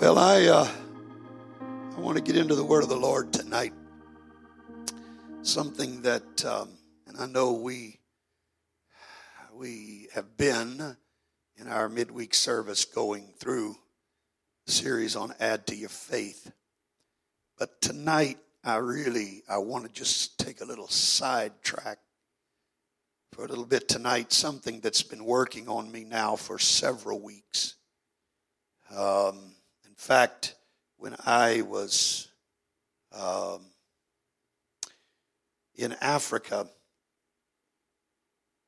Well, I uh, I want to get into the Word of the Lord tonight. Something that, um, and I know we we have been in our midweek service going through series on add to your faith, but tonight I really I want to just take a little sidetrack for a little bit tonight. Something that's been working on me now for several weeks. Um, fact, when I was um, in Africa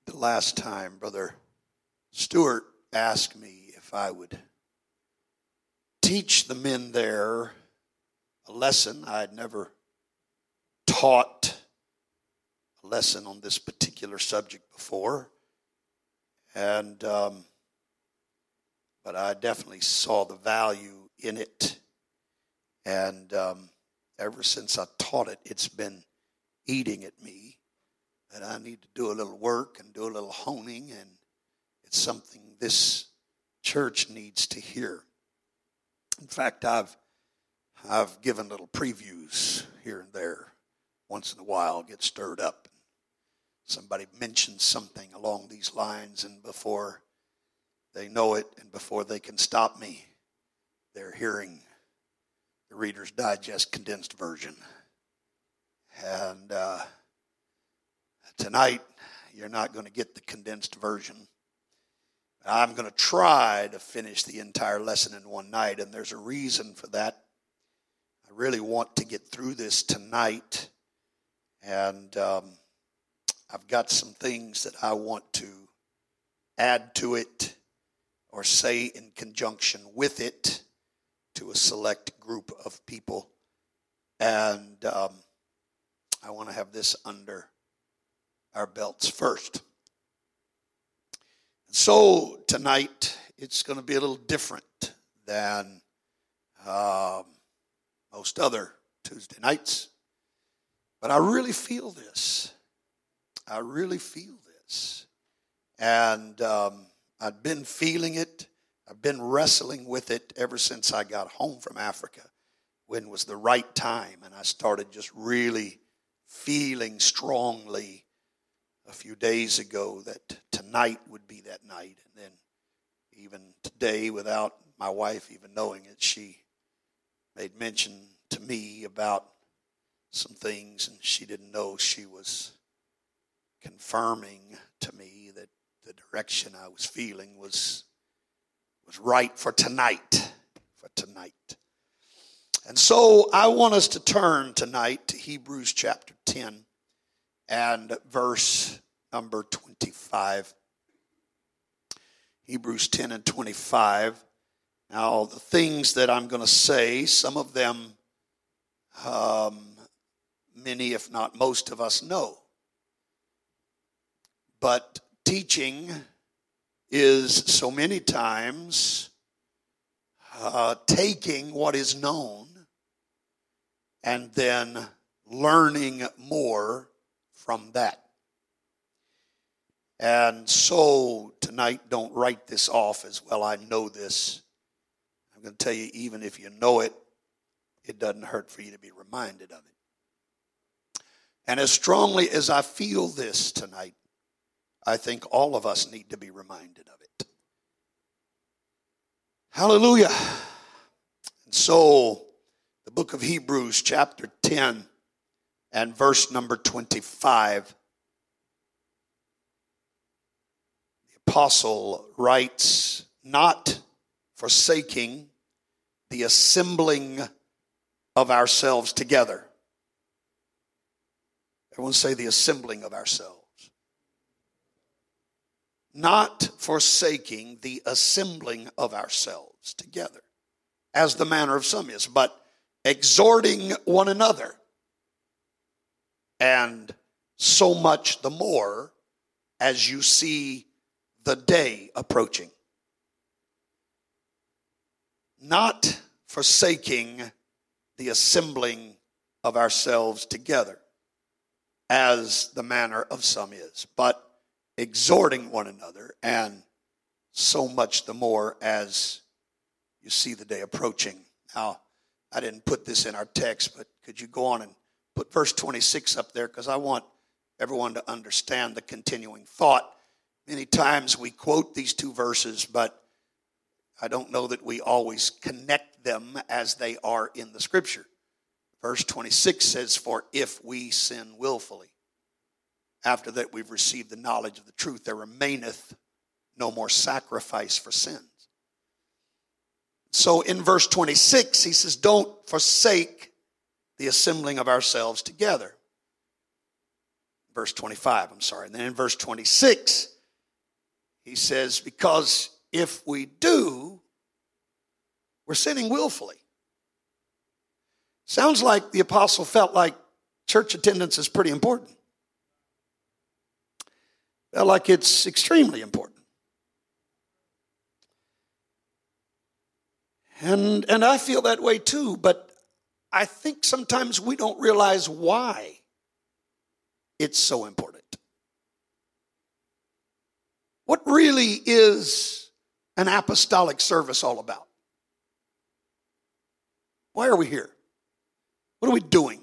the last time, Brother Stewart asked me if I would teach the men there a lesson I'd never taught a lesson on this particular subject before. And um, but I definitely saw the value in it. And um, ever since I taught it, it's been eating at me And I need to do a little work and do a little honing, and it's something this church needs to hear. In fact, I've I've given little previews here and there. Once in a while, get stirred up. Somebody mentions something along these lines, and before they know it, and before they can stop me, they're hearing the Reader's Digest condensed version. And uh, tonight, you're not going to get the condensed version. I'm going to try to finish the entire lesson in one night, and there's a reason for that. I really want to get through this tonight, and um, I've got some things that I want to add to it or say in conjunction with it to a select group of people. And um, I want to have this under our belts first. So tonight, it's going to be a little different than um, most other Tuesday nights. But I really feel this. I really feel this. And um, I'd been feeling it. I've been wrestling with it ever since I got home from Africa when was the right time. And I started just really feeling strongly a few days ago that tonight would be that night. And then even today, without my wife even knowing it, she made mention to me about some things, and she didn't know she was confirming to me that the direction I was feeling was was right for tonight. For tonight. And so I want us to turn tonight to Hebrews chapter 10 and verse number 25. Hebrews 10 and 25. Now, the things that I'm going to say, some of them, um, many, if not most of us, know. But teaching is so many times uh, taking what is known and then learning more from that. And so tonight, don't write this off as well. I know this. I'm going to tell you, even if you know it, it doesn't hurt for you to be reminded of it. And as strongly as I feel this tonight, I think all of us need to be reminded of it. Hallelujah. And so, the book of Hebrews, chapter 10, and verse number 25. The apostle writes, Not forsaking the assembling of ourselves together. Everyone say the assembling of ourselves not forsaking the assembling of ourselves together, as the manner of some is, but exhorting one another. And so much the more as you see the day approaching. Not forsaking the assembling of ourselves together, as the manner of some is, but exhorting one another, and so much the more as you see the day approaching. Now, I didn't put this in our text, but could you go on and put verse 26 up there? Because I want everyone to understand the continuing thought. Many times we quote these two verses, but I don't know that we always connect them as they are in the scripture. Verse 26 says, For if we sin willfully, after that we've received the knowledge of the truth, there remaineth no more sacrifice for sins. So in verse 26, he says, Don't forsake the assembling of ourselves together. Verse 25, I'm sorry. And then in verse 26, he says, Because if we do, we're sinning willfully. Sounds like the apostle felt like church attendance is pretty important. Like it's extremely important. And, and I feel that way too, but I think sometimes we don't realize why it's so important. What really is an apostolic service all about? Why are we here? What are we doing?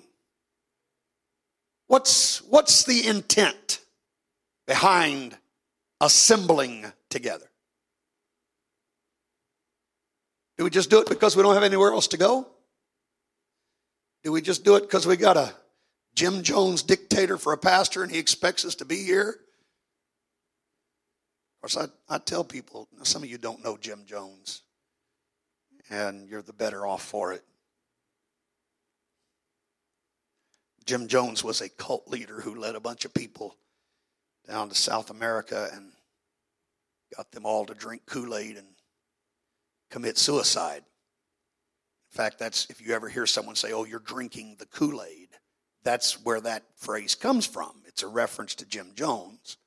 What's, what's the intent behind assembling together? Do we just do it because we don't have anywhere else to go? Do we just do it because we got a Jim Jones dictator for a pastor and he expects us to be here? Of course, I, I tell people, some of you don't know Jim Jones, and you're the better off for it. Jim Jones was a cult leader who led a bunch of people down to South America and got them all to drink Kool Aid and commit suicide. In fact, that's if you ever hear someone say, Oh, you're drinking the Kool Aid, that's where that phrase comes from. It's a reference to Jim Jones,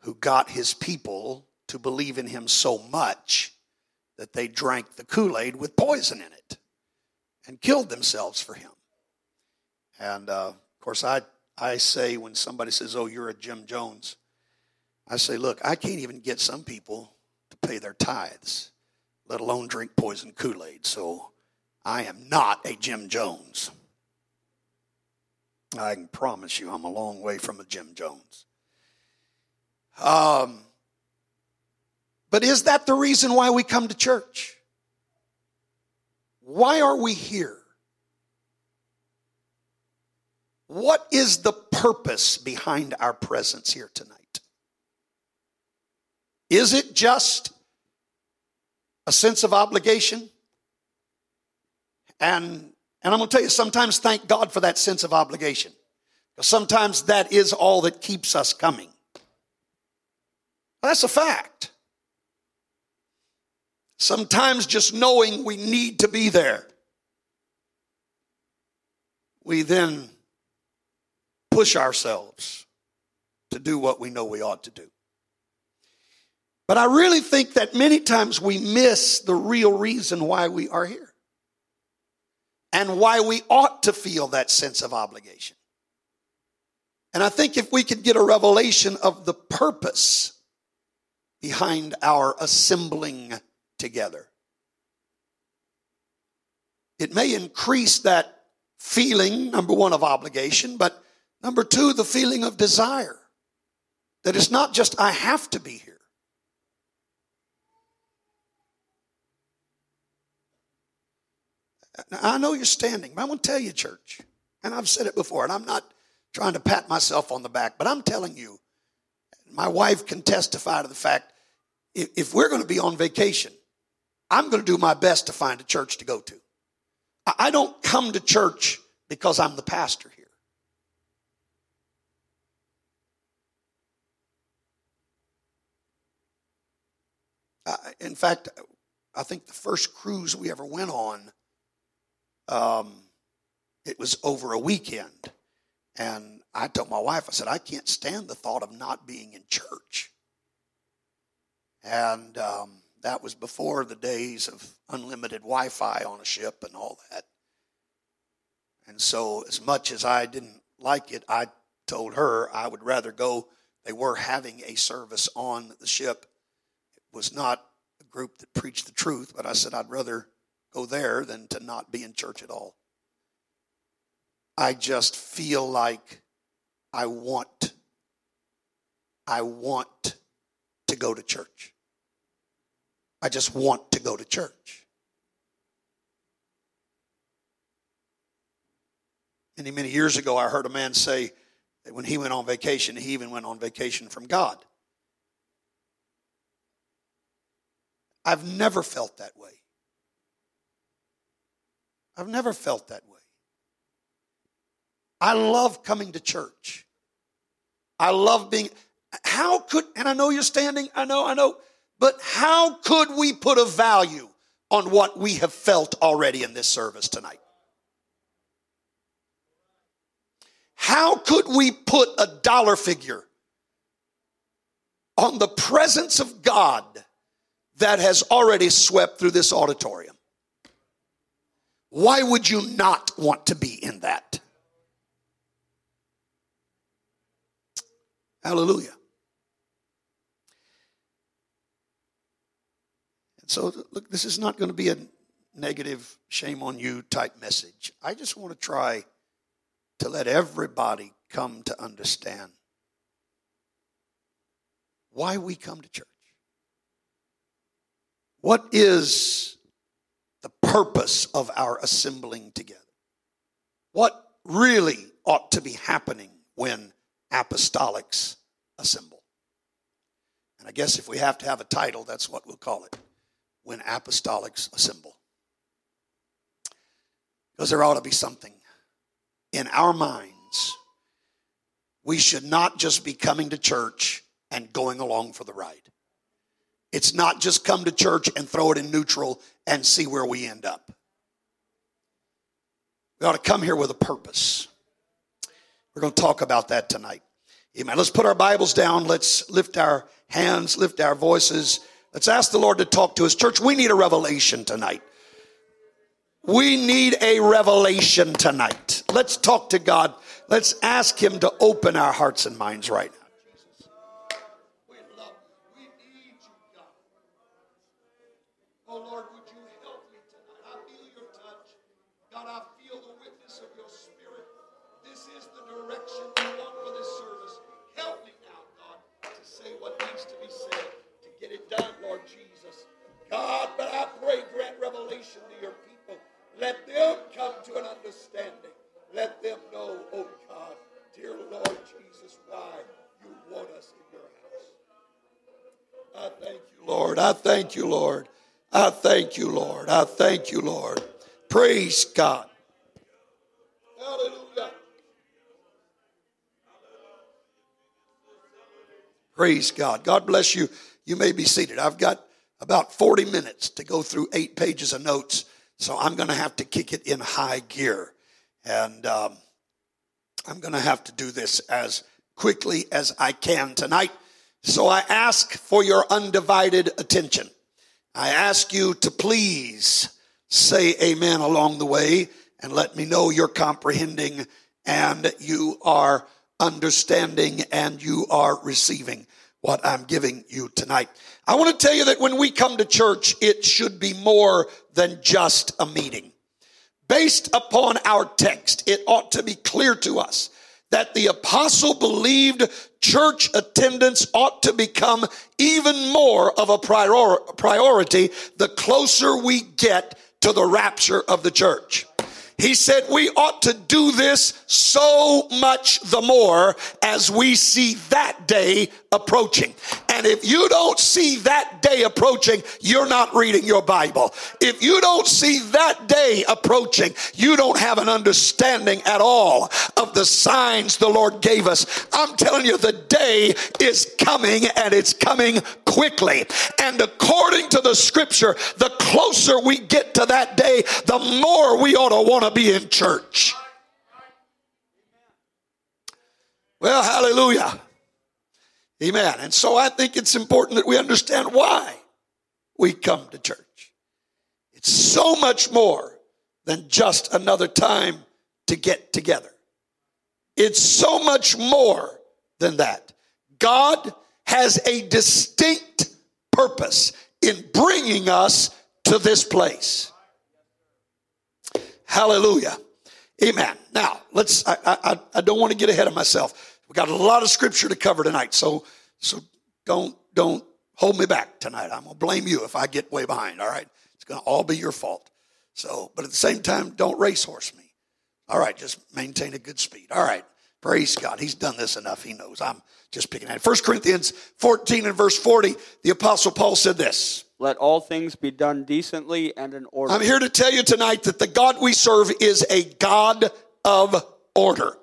who got his people to believe in him so much that they drank the Kool Aid with poison in it and killed themselves for him. And uh, of course, I, I say when somebody says, Oh, you're a Jim Jones, I say, Look, I can't even get some people to pay their tithes let alone drink poison Kool Aid. So I am not a Jim Jones. I can promise you I'm a long way from a Jim Jones. Um, but is that the reason why we come to church? Why are we here? What is the purpose behind our presence here tonight? Is it just a sense of obligation. And, and I'm going to tell you, sometimes thank God for that sense of obligation. Because sometimes that is all that keeps us coming. That's a fact. Sometimes just knowing we need to be there, we then push ourselves to do what we know we ought to do. But I really think that many times we miss the real reason why we are here and why we ought to feel that sense of obligation. And I think if we could get a revelation of the purpose behind our assembling together, it may increase that feeling, number one, of obligation, but number two, the feeling of desire. That it's not just, I have to be here. Now, I know you're standing, but I'm going to tell you, church, and I've said it before, and I'm not trying to pat myself on the back, but I'm telling you, my wife can testify to the fact if, we're going to be on vacation, I'm going to do my best to find a church to go to. I don't come to church because I'm the pastor here. Uh, in fact, I think the first cruise we ever went on, um, it was over a weekend. And I told my wife, I said, I can't stand the thought of not being in church. And um, that was before the days of unlimited Wi Fi on a ship and all that. And so, as much as I didn't like it, I told her I would rather go. They were having a service on the ship. Was not a group that preached the truth, but I said I'd rather go there than to not be in church at all. I just feel like I want, I want to go to church. I just want to go to church. Many, many years ago, I heard a man say that when he went on vacation, he even went on vacation from God. I've never felt that way. I've never felt that way. I love coming to church. I love being, how could, and I know you're standing, I know, I know, but how could we put a value on what we have felt already in this service tonight? How could we put a dollar figure on the presence of God that has already swept through this auditorium? Why would you not want to be in that? Hallelujah. And so, look, this is not going to be a negative, shame on you type message. I just want to try to let everybody come to understand why we come to church. What is the purpose of our assembling together? What really ought to be happening when apostolics assemble? And I guess if we have to have a title, that's what we'll call it when apostolics assemble. Because there ought to be something in our minds. We should not just be coming to church and going along for the ride. It's not just come to church and throw it in neutral and see where we end up. We ought to come here with a purpose. We're going to talk about that tonight. Amen. Let's put our Bibles down. Let's lift our hands, lift our voices. Let's ask the Lord to talk to us. Church, we need a revelation tonight. We need a revelation tonight. Let's talk to God. Let's ask Him to open our hearts and minds right now. Revelation to your people. Let them come to an understanding. Let them know, oh God, dear Lord Jesus, why you want us in your house. I thank you, Lord. I thank you, Lord. I thank you, Lord. I thank you, Lord. Praise God. Hallelujah. Praise God. God bless you. You may be seated. I've got about 40 minutes to go through eight pages of notes. So I'm going to have to kick it in high gear. And um, I'm going to have to do this as quickly as I can tonight. So I ask for your undivided attention. I ask you to please say amen along the way and let me know you're comprehending and you are understanding and you are receiving what I'm giving you tonight. I want to tell you that when we come to church, it should be more than just a meeting. Based upon our text, it ought to be clear to us that the apostle believed church attendance ought to become even more of a prior- priority the closer we get to the rapture of the church. He said we ought to do this so much the more as we see that day approaching. And if you don't see that day approaching, you're not reading your Bible. If you don't see that day approaching, you don't have an understanding at all of the signs the Lord gave us. I'm telling you, the day is coming and it's coming quickly. And according to the scripture, the closer we get to that day, the more we ought to want to be in church. Well, hallelujah. Amen. And so I think it's important that we understand why we come to church. It's so much more than just another time to get together. It's so much more than that. God has a distinct purpose in bringing us to this place. Hallelujah. Amen. Now, let's, I, I, I don't want to get ahead of myself. We got a lot of scripture to cover tonight, so, so don't, don't hold me back tonight. I'm going to blame you if I get way behind, all right? It's going to all be your fault. So, but at the same time, don't racehorse me. All right, just maintain a good speed. All right. Praise God. He's done this enough. He knows. I'm just picking at it. 1 Corinthians 14 and verse 40, the Apostle Paul said this. Let all things be done decently and in order. I'm here to tell you tonight that the God we serve is a God of order.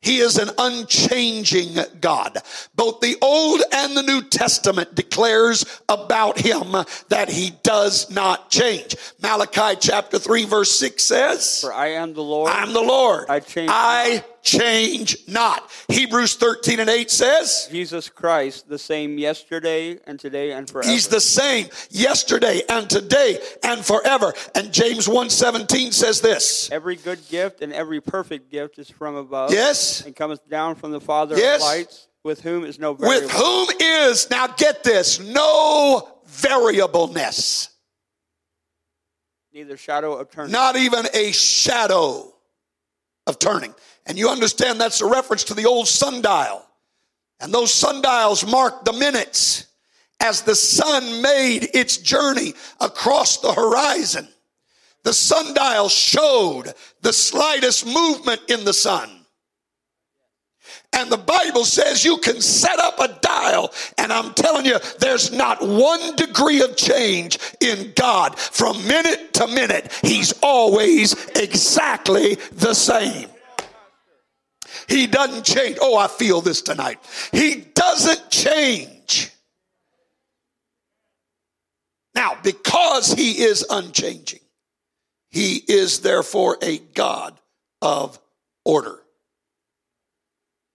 He is an unchanging God. Both the Old and the New Testament declares about him that he does not change. Malachi chapter 3 verse 6 says, For I am the Lord. I'm the Lord. I change I change not. Hebrews 13 and 8 says, Jesus Christ, the same yesterday and today and forever. He's the same yesterday and today and forever. And James 1:17 says this. every good gift and every perfect gift is from above. Yes. And cometh down from the Father Yes. of lights, with whom is no variable. With whom is, now get this, no variableness. neither shadow of turning. Not even a shadow of turning. And you understand that's a reference to the old sundial. And those sundials mark the minutes as the sun made its journey across the horizon. The sundial showed the slightest movement in the sun. And the Bible says you can set up a dial, and I'm telling you, there's not one degree of change in God. From minute to minute, He's always exactly the same. He doesn't change. Oh, I feel this tonight. He doesn't change. Now, because He is unchanging, He is therefore a God of order.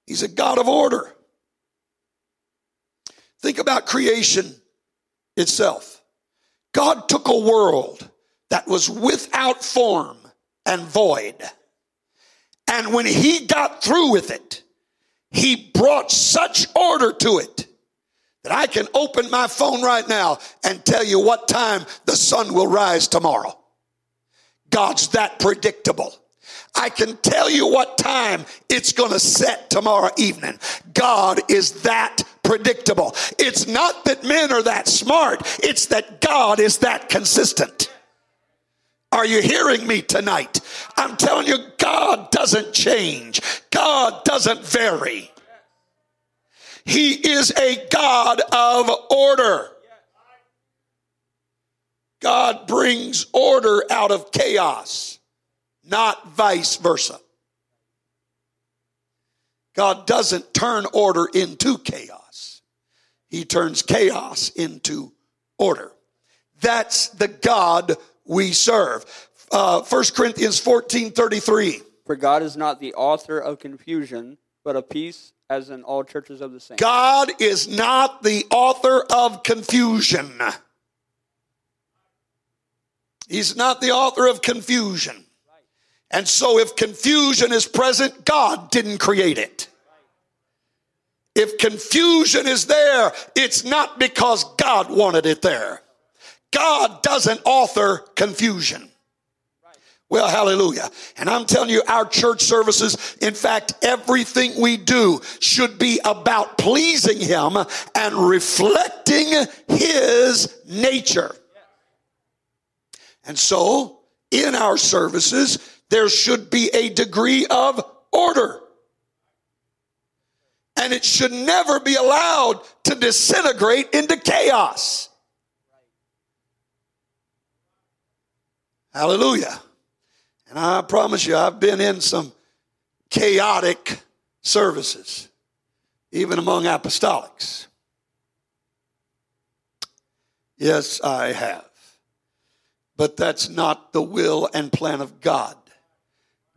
He's a God of order. Think about creation itself. God took a world that was without form and void. And when he got through with it, he brought such order to it that I can open my phone right now and tell you what time the sun will rise tomorrow. God's that predictable. I can tell you what time it's going to set tomorrow evening. God is that predictable. It's not that men are that smart, it's that God is that consistent. Are you hearing me tonight? I'm telling you, God doesn't change, God doesn't vary. He is a God of order. God brings order out of chaos not vice versa. God doesn't turn order into chaos. He turns chaos into order. That's the God we serve. Uh, 1 Corinthians 14 33. For God is not the author of confusion, but of peace, as in all churches of the saints. God is not the author of confusion. He's not the author of confusion. And so, if confusion is present, God didn't create it. If confusion is there, it's not because God wanted it there. God doesn't author confusion. Well, hallelujah. And I'm telling you, our church services, in fact, everything we do should be about pleasing Him and reflecting His nature. And so, in our services, there should be a degree of order. And it should never be allowed to disintegrate into chaos. Hallelujah. And I promise you, I've been in some chaotic services, even among apostolics. Yes, I have. But that's not the will and plan of God.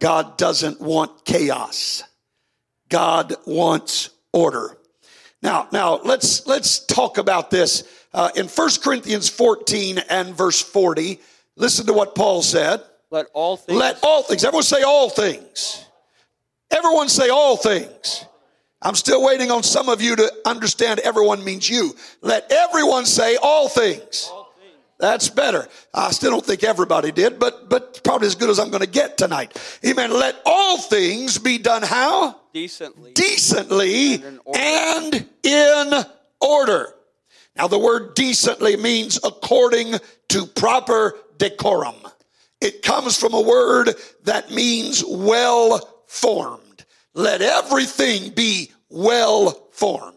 God doesn't want chaos. God wants order. Now, now let's let's talk about this uh, in 1 Corinthians 14 and verse 40. Listen to what Paul said. Let all things Let all things. Everyone say all things. Everyone say all things. I'm still waiting on some of you to understand everyone means you. Let everyone say all things. That's better. I still don't think everybody did, but but probably as good as I'm going to get tonight. Amen. Let all things be done how? Decently. Decently and in order. And in order. Now the word decently means according to proper decorum. It comes from a word that means well formed. Let everything be well formed.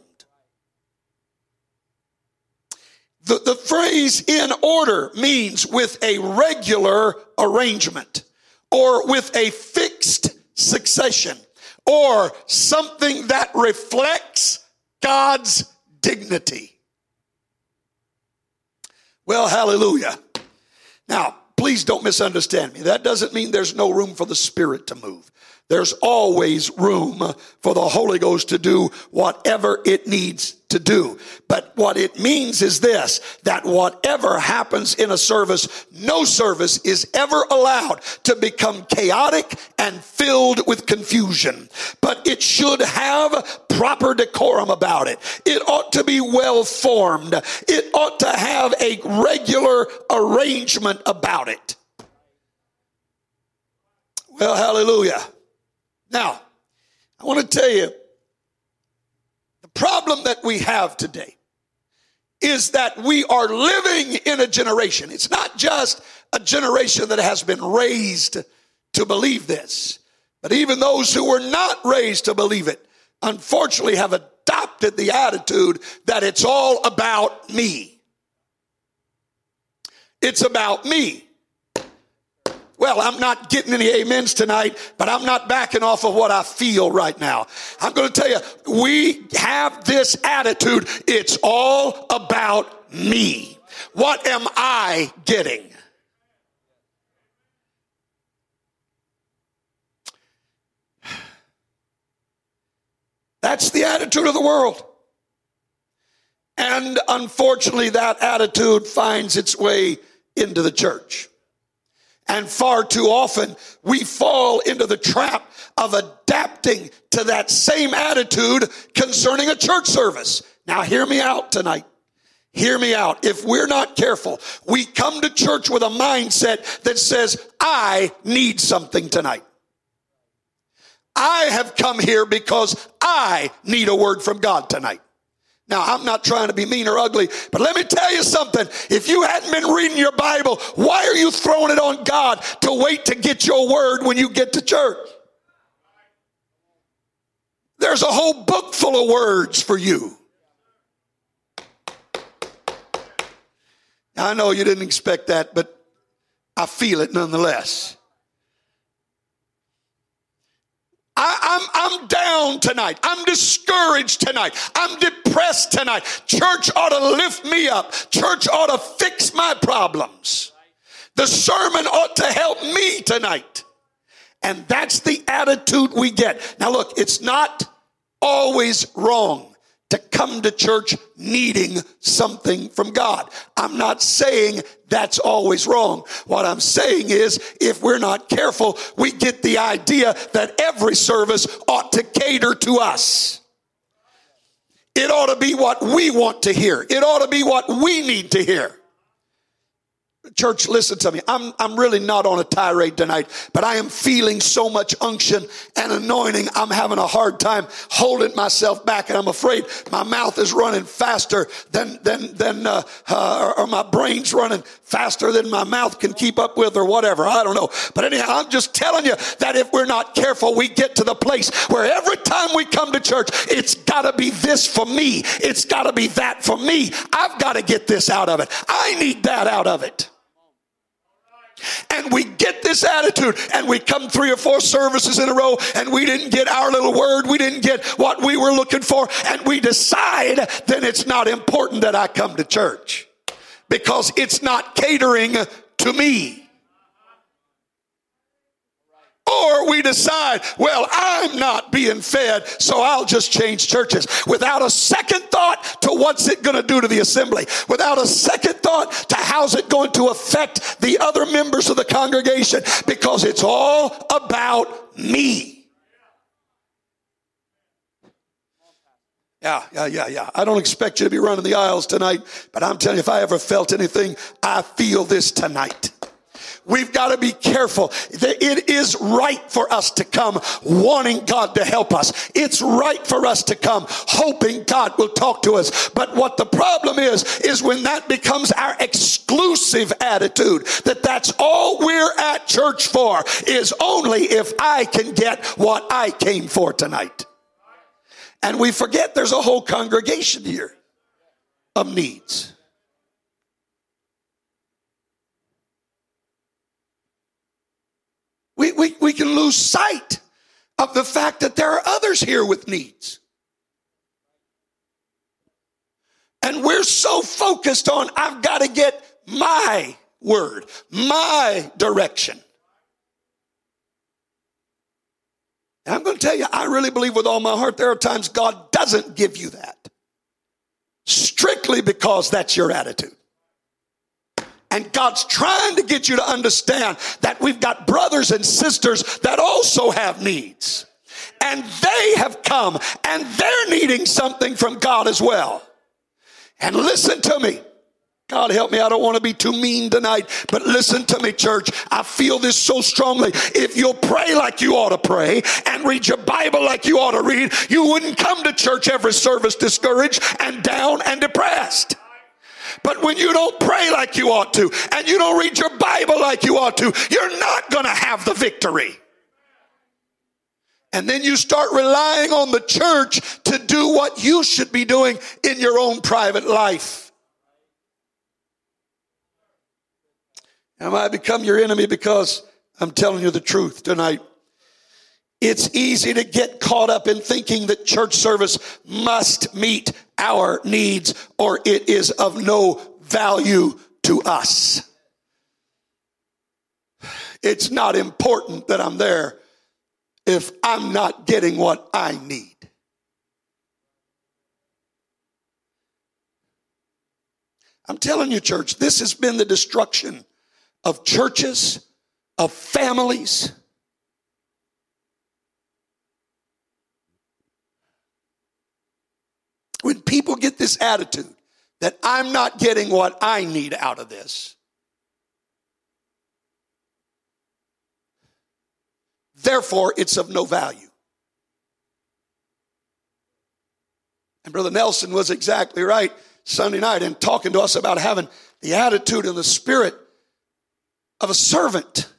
The, the phrase in order means with a regular arrangement or with a fixed succession or something that reflects God's dignity. Well, hallelujah. Now, please don't misunderstand me. That doesn't mean there's no room for the Spirit to move. There's always room for the Holy Ghost to do whatever it needs to do. But what it means is this, that whatever happens in a service, no service is ever allowed to become chaotic and filled with confusion. But it should have proper decorum about it. It ought to be well formed. It ought to have a regular arrangement about it. Well, hallelujah. Now, I want to tell you the problem that we have today is that we are living in a generation. It's not just a generation that has been raised to believe this, but even those who were not raised to believe it, unfortunately, have adopted the attitude that it's all about me. It's about me. Well, I'm not getting any amens tonight, but I'm not backing off of what I feel right now. I'm going to tell you, we have this attitude. It's all about me. What am I getting? That's the attitude of the world. And unfortunately, that attitude finds its way into the church. And far too often we fall into the trap of adapting to that same attitude concerning a church service. Now hear me out tonight. Hear me out. If we're not careful, we come to church with a mindset that says, I need something tonight. I have come here because I need a word from God tonight. Now, I'm not trying to be mean or ugly, but let me tell you something. If you hadn't been reading your Bible, why are you throwing it on God to wait to get your word when you get to church? There's a whole book full of words for you. I know you didn't expect that, but I feel it nonetheless. I, am I'm, I'm down tonight. I'm discouraged tonight. I'm depressed tonight. Church ought to lift me up. Church ought to fix my problems. The sermon ought to help me tonight. And that's the attitude we get. Now, look, it's not always wrong to come to church needing something from God. I'm not saying that's always wrong. What I'm saying is if we're not careful, we get the idea that every service ought to cater to us. It ought to be what we want to hear. It ought to be what we need to hear. Church, listen to me. I'm, I'm really not on a tirade tonight, but I am feeling so much unction and anointing. I'm having a hard time holding myself back, and I'm afraid my mouth is running faster than, than, than, uh, uh, or my brain's running faster than my mouth can keep up with, or whatever. I don't know. But anyhow, I'm just telling you that if we're not careful, we get to the place where every time we come to church, it's got to be this for me. It's got to be that for me. I've got to get this out of it. I need that out of it. And we get this attitude and we come three or four services in a row and we didn't get our little word. We didn't get what we were looking for. And we decide then it's not important that I come to church because it's not catering to me. Or we decide, well, I'm not being fed, so I'll just change churches without a second thought to what's it going to do to the assembly, without a second thought to how's it going to affect the other members of the congregation, because it's all about me. Yeah, yeah, yeah, yeah. I don't expect you to be running the aisles tonight, but I'm telling you, if I ever felt anything, I feel this tonight. We've got to be careful. That it is right for us to come wanting God to help us. It's right for us to come hoping God will talk to us. But what the problem is, is when that becomes our exclusive attitude, that that's all we're at church for, is only if I can get what I came for tonight. And we forget there's a whole congregation here of needs. We, we, we can lose sight of the fact that there are others here with needs. And we're so focused on, I've got to get my word, my direction. And I'm going to tell you, I really believe with all my heart, there are times God doesn't give you that. Strictly because that's your attitude. And God's trying to get you to understand that we've got brothers and sisters that also have needs. And they have come and they're needing something from God as well. And listen to me. God help me, I don't want to be too mean tonight, but listen to me, church. I feel this so strongly. If you'll pray like you ought to pray and read your Bible like you ought to read, you wouldn't come to church every service discouraged and down and depressed. But when you don't pray like you ought to and you don't read your Bible like you ought to, you're not going to have the victory. And then you start relying on the church to do what you should be doing in your own private life. Am I become your enemy because I'm telling you the truth tonight? It's easy to get caught up in thinking that church service must meet our needs or it is of no value to us. It's not important that I'm there if I'm not getting what I need. I'm telling you, church, this has been the destruction of churches, of families. When people get this attitude that I'm not getting what I need out of this, therefore it's of no value. And Brother Nelson was exactly right Sunday night in talking to us about having the attitude and the spirit of a servant.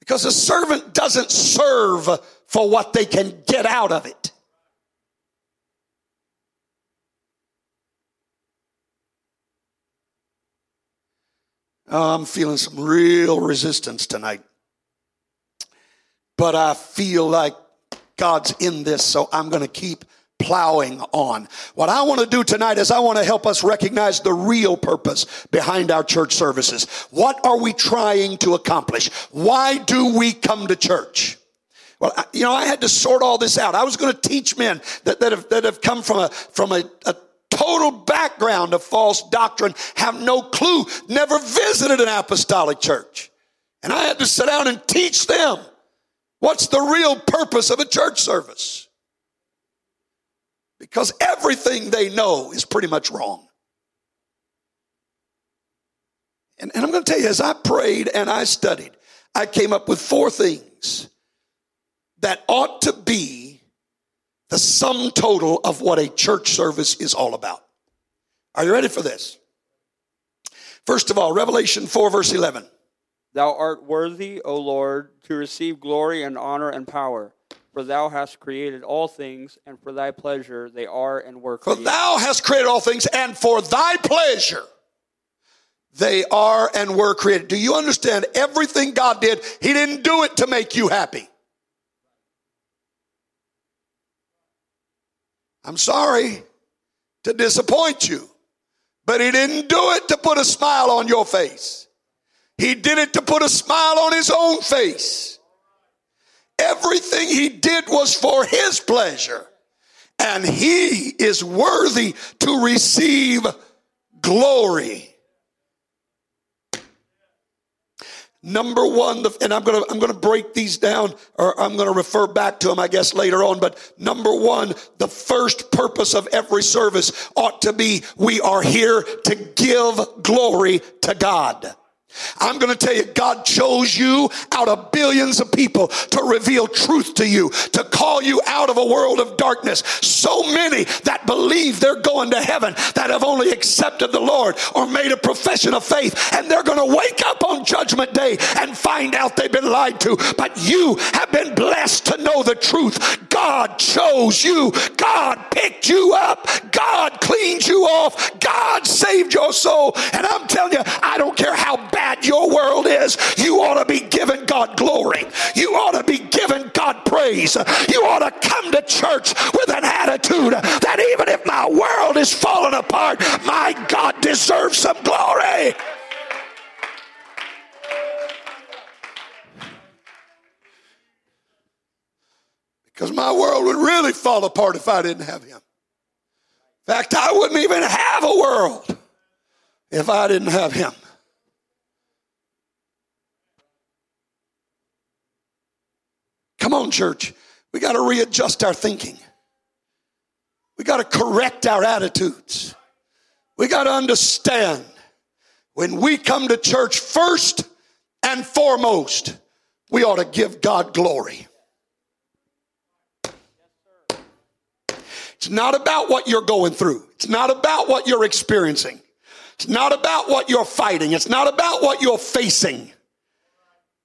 Because a servant doesn't serve for what they can get out of it. I'm feeling some real resistance tonight. But I feel like God's in this, so I'm going to keep plowing on. What I want to do tonight is I want to help us recognize the real purpose behind our church services. What are we trying to accomplish? Why do we come to church? Well, you know, I had to sort all this out. I was going to teach men that, that, have, that have come from a, from a, a total background of false doctrine, have no clue, never visited an apostolic church. And I had to sit down and teach them what's the real purpose of a church service because everything they know is pretty much wrong. And, and I'm going to tell you, as I prayed and I studied, I came up with four things that ought to be the sum total of what a church service is all about. Are you ready for this? First of all, Revelation 4, verse 11. Thou art worthy, O Lord, to receive glory and honor and power for thou hast created all things, and for thy pleasure they are and were created. For thou hast created all things, and for thy pleasure they are and were created. Do you understand? Everything God did, He didn't do it to make you happy. I'm sorry to disappoint you, but He didn't do it to put a smile on your face. He did it to put a smile on His own face. Everything he did was for his pleasure. And he is worthy to receive glory. Number one, and I'm gonna I'm gonna break these down, or I'm gonna refer back to them, I guess, later on. But number one, the first purpose of every service ought to be we are here to give glory to God. I'm going to tell you, God chose you out of billions of people to reveal truth to you, to call you out of a world of darkness. So many that believe they're going to heaven that have only accepted the Lord or made a profession of faith, and they're going to wake up on Judgment Day and find out they've been lied to. But you have been blessed to know the truth. God chose you, God picked you up, God cleaned you off, God saved your soul. And I'm telling you, I don't care how bad bad your world is, you ought to be giving God glory. You ought to be giving God praise. You ought to come to church with an attitude that even if my world is falling apart, my God deserves some glory. Because my world would really fall apart if I didn't have him. In fact, I wouldn't even have a world if I didn't have him. Come on, church. We got to readjust our thinking. We got to correct our attitudes. We got to understand when we come to church, first and foremost, we ought to give God glory. It's not about what you're going through. It's not about what you're experiencing. It's not about what you're fighting. It's not about what you're facing.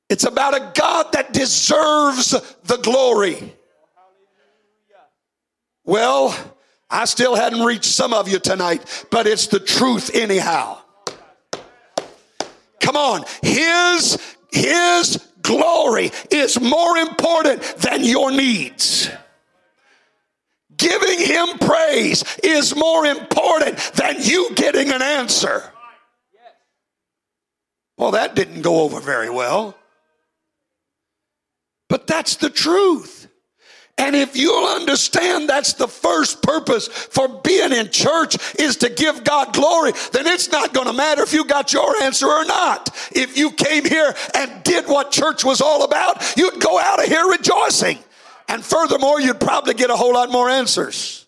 It's about a God that deserves the glory. Well, I still hadn't reached some of you tonight, but it's the truth anyhow. Come on. His, his glory is more important than your needs. Giving him praise is more important than you getting an answer. Well, that didn't go over very well. But that's the truth. And if you'll understand that's the first purpose for being in church is to give God glory, then it's not going to matter if you got your answer or not. If you came here and did what church was all about, you'd go out of here rejoicing. And furthermore, you'd probably get a whole lot more answers.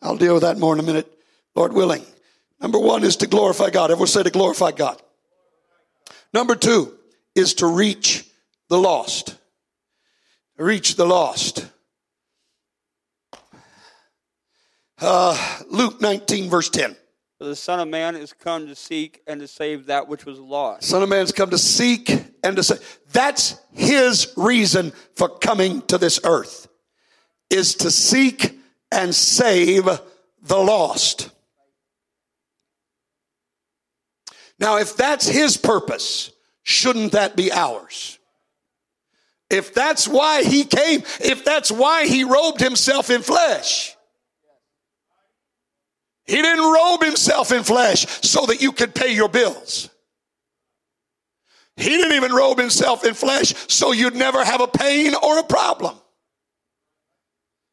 I'll deal with that more in a minute, Lord willing. Number one is to glorify God. Everyone say to glorify God. Number two is to reach the lost. Reach the lost. Uh, Luke 19, verse 10. For the Son of Man is come to seek and to save that which was lost. Son of Man's come to seek and to save. That's his reason for coming to this earth, is to seek and save the lost. Now, if that's his purpose, shouldn't that be ours? If that's why he came, if that's why he robed himself in flesh, he didn't robe himself in flesh so that you could pay your bills. He didn't even robe himself in flesh so you'd never have a pain or a problem.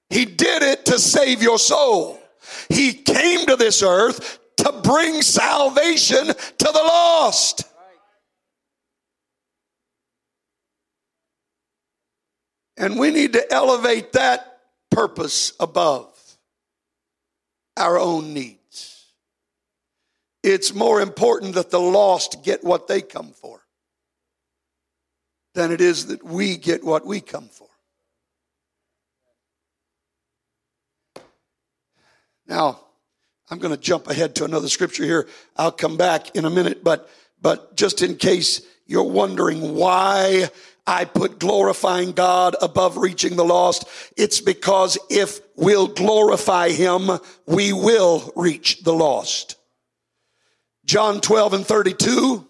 He did it to save your soul. He came to this earth to bring salvation to the lost. And we need to elevate that purpose above our own needs. It's more important that the lost get what they come for than it is that we get what we come for. Now, I'm going to jump ahead to another scripture here. I'll come back in a minute, but, but just in case you're wondering why I put glorifying God above reaching the lost, it's because if we'll glorify Him, we will reach the lost. John 12 and 32.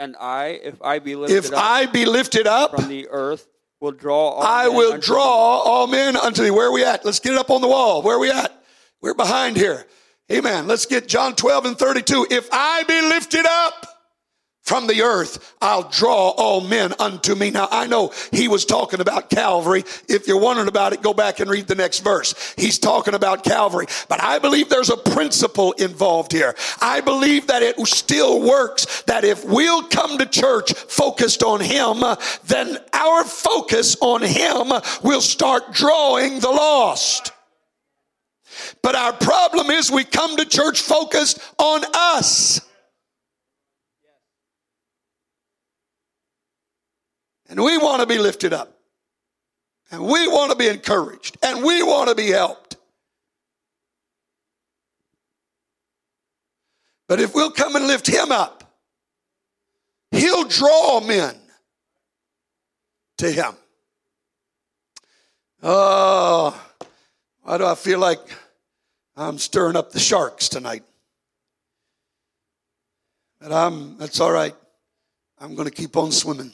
And I, if I be lifted if up, I be lifted up from the earth, will draw all I will draw all men unto thee. Where are we at? Let's get it up on the wall. Where are we at? We're behind here. Amen. Let's get John 12 and 32. If I be lifted up from the earth, I'll draw all men unto me. Now, I know he was talking about Calvary. If you're wondering about it, go back and read the next verse. He's talking about Calvary. But I believe there's a principle involved here. I believe that it still works, that if we'll come to church focused on him, then our focus on him will start drawing the lost. But our problem is we come to church focused on us. And we want to be lifted up. And we want to be encouraged. And we want to be helped. But if we'll come and lift him up, he'll draw men to him. Oh, why do I feel like I'm stirring up the sharks tonight? But I'm, that's all right. I'm going to keep on swimming.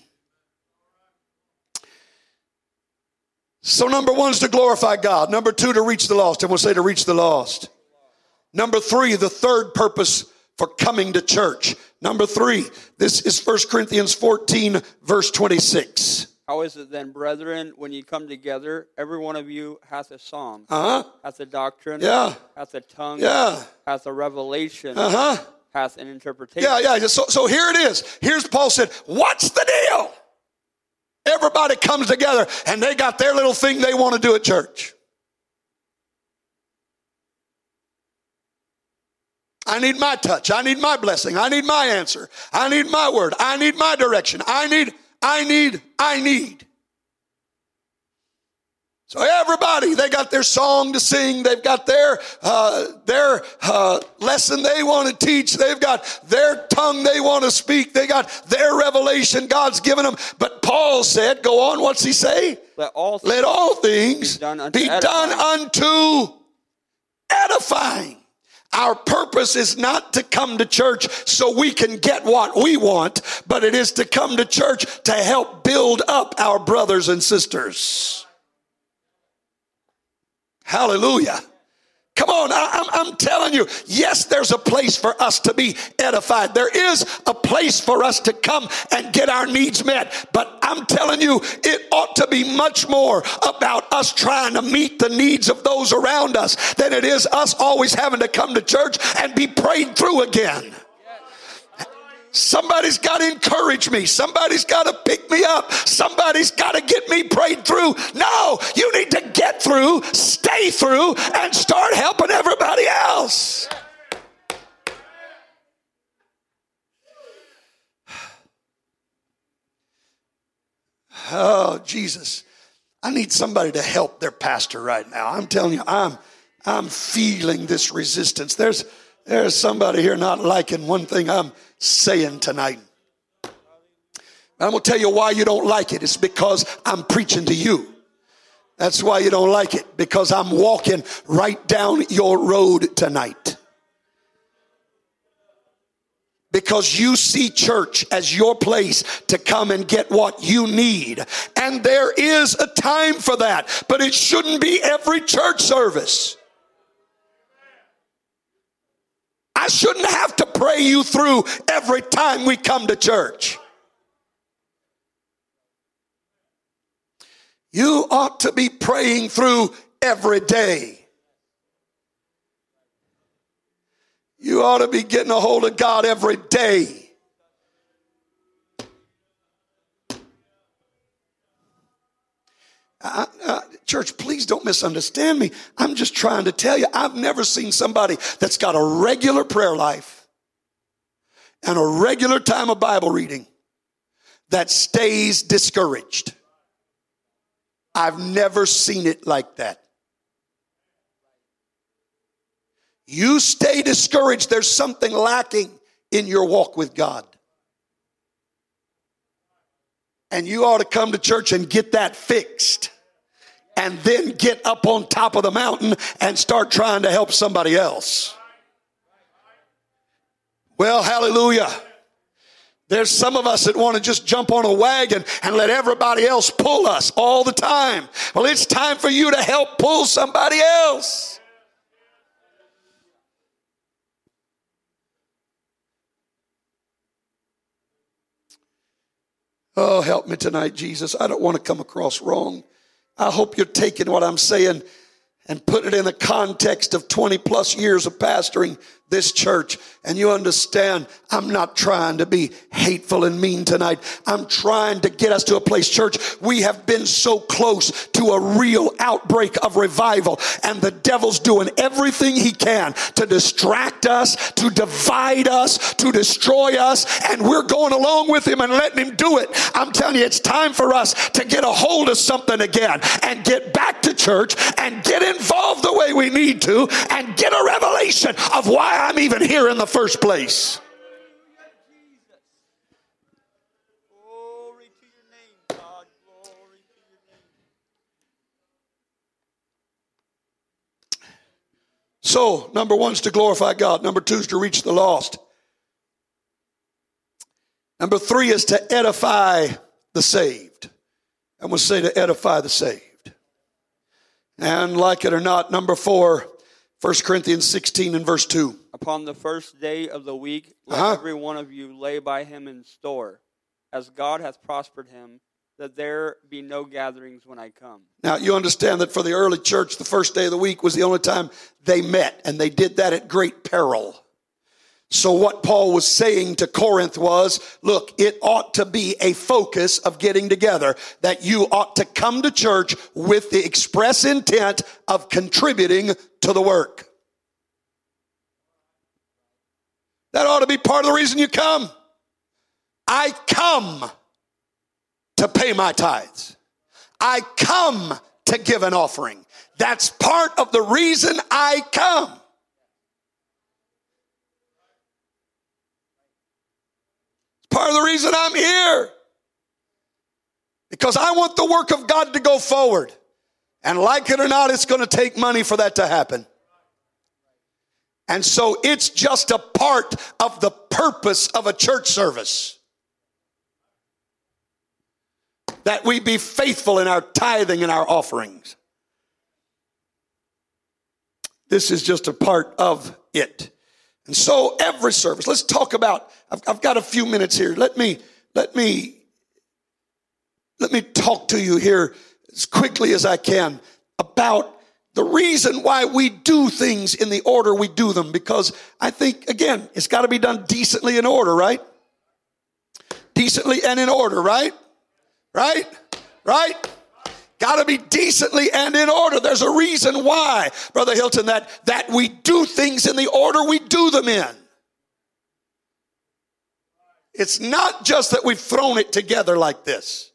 So, number one is to glorify God. Number two, to reach the lost. And we'll say to reach the lost. Number three, the third purpose for coming to church. Number three, this is 1 Corinthians 14, verse 26. How is it then, brethren, when you come together, every one of you hath a psalm, Uh huh. hath a doctrine, Yeah. hath a tongue, Yeah. hath a revelation, Uh huh. hath an interpretation. Yeah, yeah. So, so here it is. Here's Paul said, What's the deal? Everybody comes together and they got their little thing they want to do at church. I need my touch. I need my blessing. I need my answer. I need my word. I need my direction. I need, I need, I need. So everybody, they got their song to sing. They've got their uh, their uh, lesson they want to teach. They've got their tongue they want to speak. They got their revelation God's given them. But Paul said, "Go on." What's he say? Let all Let all things Be done unto be done unto edifying. Our purpose is not to come to church so we can get what we want, but it is to come to church to help build up our brothers and sisters. Hallelujah. Come on, I, am I'm telling you, yes, there's a place for us to be edified. There is a place for us to come and get our needs met. But I'm telling you, it ought to be much more about us trying to meet the needs of those around us than it is us always having to come to church and be prayed through again. Somebody's got to encourage me. Somebody's got to pick me up. Somebody's got to get me prayed through. No, you need to get through, stay through, and start helping everybody else. Oh, Jesus. I need somebody to help their pastor right now. I'm telling you, I'm I'm feeling this resistance. There's there's somebody here not liking one thing I'm saying tonight. I'm going to tell you why you don't like it. It's because I'm preaching to you. That's why you don't like it, because I'm walking right down your road tonight. Because you see church as your place to come and get what you need. And there is a time for that, but it shouldn't be every church service. I shouldn't have to pray you through every time we come to church. You ought to be praying through every day. You ought to be getting a hold of God every day. I, church, please don't misunderstand me. I'm just trying to tell you, I've never seen somebody that's got a regular prayer life and a regular time of Bible reading that stays discouraged. I've never seen it like that. You stay discouraged, there's something lacking in your walk with God. And you ought to come to church and get that fixed. And then get up on top of the mountain and start trying to help somebody else. Well, hallelujah. There's some of us that want to just jump on a wagon and let everybody else pull us all the time. Well, it's time for you to help pull somebody else. Oh, help me tonight, Jesus. I don't want to come across wrong. I hope you're taking what I'm saying and put it in the context of 20 plus years of pastoring this church and you understand I'm not trying to be hateful and mean tonight. I'm trying to get us to a place, church, we have been so close to a real outbreak of revival and the devil's doing everything he can to distract us, to divide us, to destroy us, and we're going along with him and letting him do it. I'm telling you, it's time for us to get a hold of something again and get back to church and get involved the way we need to and get a revelation of why I'm even here in the first place. So, number one is to glorify God. Number two is to reach the lost. Number three is to edify the saved. I'm going to say to edify the saved. And like it or not, number four 1 Corinthians 16 and verse 2. Upon the first day of the week, let uh-huh. every one of you lay by him in store, as God hath prospered him, that there be no gatherings when I come. Now, you understand that for the early church, the first day of the week was the only time they met, and they did that at great peril. So what Paul was saying to Corinth was, look, it ought to be a focus of getting together, that you ought to come to church with the express intent of contributing to the work. That ought to be part of the reason you come. I come to pay my tithes. I come to give an offering. That's part of the reason I come. It's part of the reason I'm here. Because I want the work of God to go forward. And like it or not, it's going to take money for that to happen. And so it's just a part of the purpose of a church service. That we be faithful in our tithing and our offerings. This is just a part of it. And so every service, let's talk about, I've, I've, got a few minutes here. Let me, let me, let me talk to you here as quickly as I can about the reason why we do things in the order we do them. Because I think, again, it's got to be done decently in order, right? Decently and in order, right? Right? Right? Got to be decently and in order. There's a reason why, Brother Hilton, that, that we do things in the order we do them in. It's not just that we've thrown it together like this,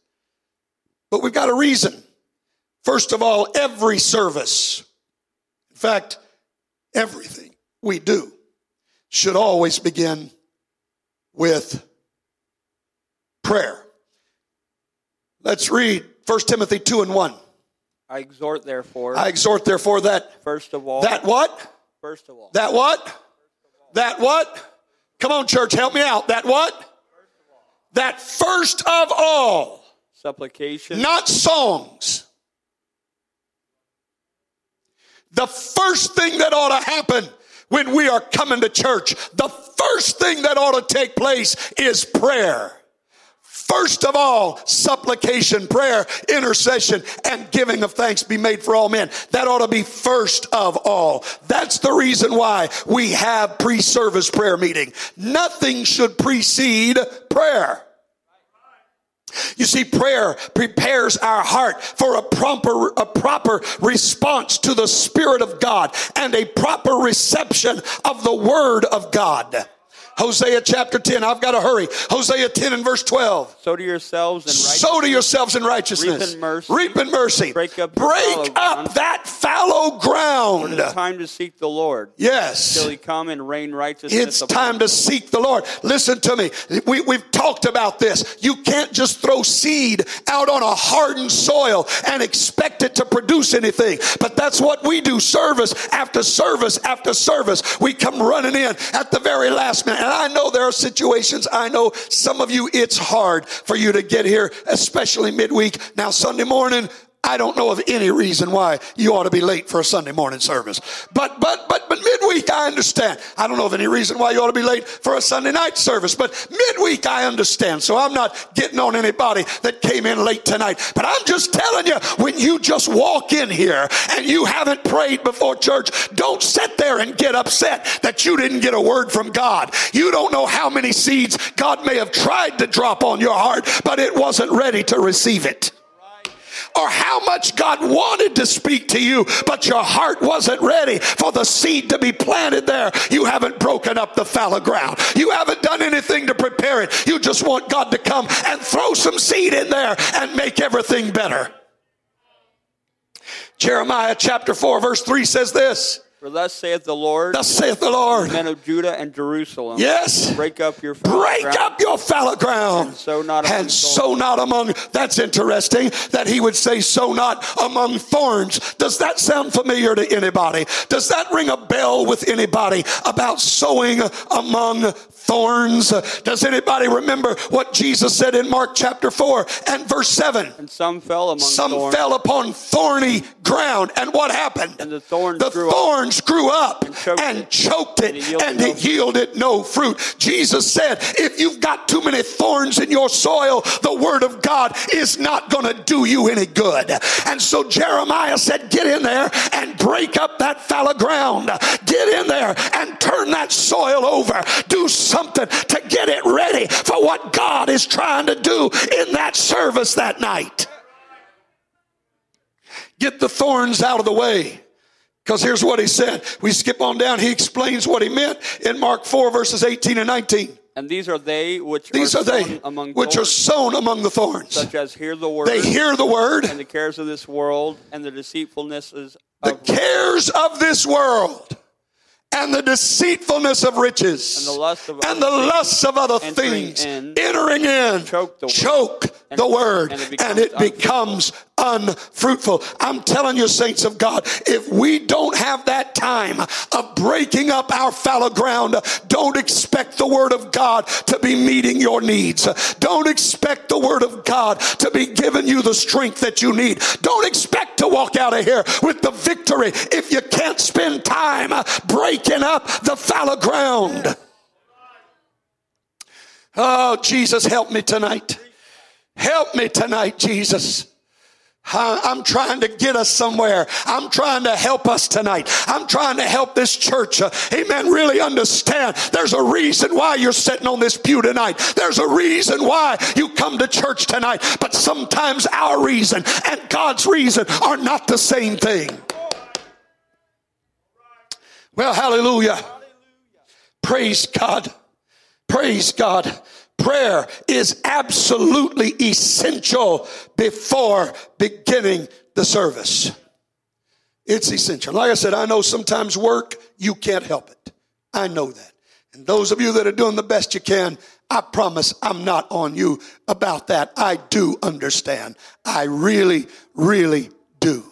but we've got a reason. First of all, every service, in fact, everything we do should always begin with prayer. Let's read 1 Timothy 2 and 1. I exhort therefore. I exhort therefore that. First of all. That what? First of all. That what? That what? Come on, church, help me out. That what? That first of all. Supplication. Not songs. The first thing that ought to happen when we are coming to church, the first thing that ought to take place is prayer. First of all, supplication, prayer, intercession, and giving of thanks be made for all men. That ought to be first of all. That's the reason why we have pre-service prayer meeting. Nothing should precede prayer. You see, prayer prepares our heart for a proper, a proper response to the Spirit of God and a proper reception of the Word of God. Hosea chapter 10. I've got to hurry. Hosea 10 and verse 12. Sow to yourselves in righteousness. Sow to yourselves in righteousness. Reap in mercy. Reap in mercy. Break up, Break up that fallow ground. It is time to seek the Lord. Yes. Till he come and rain righteousness. It's time to seek the Lord. Listen to me. We, we've talked about this. You can't just throw seed out on a hardened soil and expect it to produce anything. But that's what we do service after service after service. We come running in at the very last minute. And I know there are situations, I know some of you, it's hard for you to get here, especially midweek. Now, Sunday morning, I don't know of any reason why you ought to be late for a Sunday morning service. But but but but midweek I understand. I don't know of any reason why you ought to be late for a Sunday night service. But midweek I understand. So I'm not getting on anybody that came in late tonight. But I'm just telling you, when you just walk in here and you haven't prayed before church, don't sit there and get upset that you didn't get a word from God. You don't know how many seeds God may have tried to drop on your heart, but it wasn't ready to receive it or how much God wanted to speak to you, but your heart wasn't ready for the seed to be planted there. You haven't broken up the fallow ground. You haven't done anything to prepare it. You just want God to come and throw some seed in there and make everything better. Jeremiah chapter 4, verse 3 says this. For thus saith the Lord, Thus saith the Lord. men of Judah and Jerusalem, Yes. break up your fallow Break ground, up your fallow ground. and sow not among And sow not among, that's interesting that he would say, sow not among thorns. Does that sound familiar to anybody? Does that ring a bell with anybody about sowing among thorns? Does anybody remember what Jesus said in Mark chapter 4 and verse 7? and some fell among Some thorns, fell upon thorny ground. And what happened? and the thorns the grew up grew up and choked and it, choked it, and it yielded and no it fruit. yielded no fruit. Jesus said, if you've got too many thorns in your soil, the word of God is not going to do you any good. And so Jeremiah said, get in there and break up that fallow ground. Get in there and turn that soil over. Do something to get it ready for what God is trying to do in that service that night. Get the thorns out of the way. Because here's what he said. We skip on down. He explains what he meant in Mark 4, verses 18 and 19. and these are they which These are, are they sown among which are sown among the thorns. such as hear the word They hear the word, and the cares of this world and the deceitfulnesses of the cares of this world, and the deceitfulness of riches, And the lust of other lusts of other entering things in, entering in, choke the word. choke And- the word, and it and it becomes unfruitful. I'm telling you, saints of God, if we don't have that time of breaking up our fallow ground, don't expect the word of God to be meeting your needs. Don't expect the word of God to be giving you the strength that you need. Don't expect to walk out of here with the victory if you can't spend time breaking up the fallow ground. Oh, Jesus, help me tonight. Help me tonight, Jesus. I'm trying to get us somewhere. I'm trying to help us tonight. I'm trying to help this church, uh, amen, really understand there's a reason why you're sitting on this pew tonight. There's a reason why you come to church tonight. But sometimes our reason and God's reason are not the same thing. Well, hallelujah. Praise God. Praise God. Prayer is absolutely essential before beginning the service. It's essential. Like I said, I know sometimes work, you can't help it. I know that. And those of you that are doing the best you can, I promise I'm not on you about that. I do understand. I really, really do.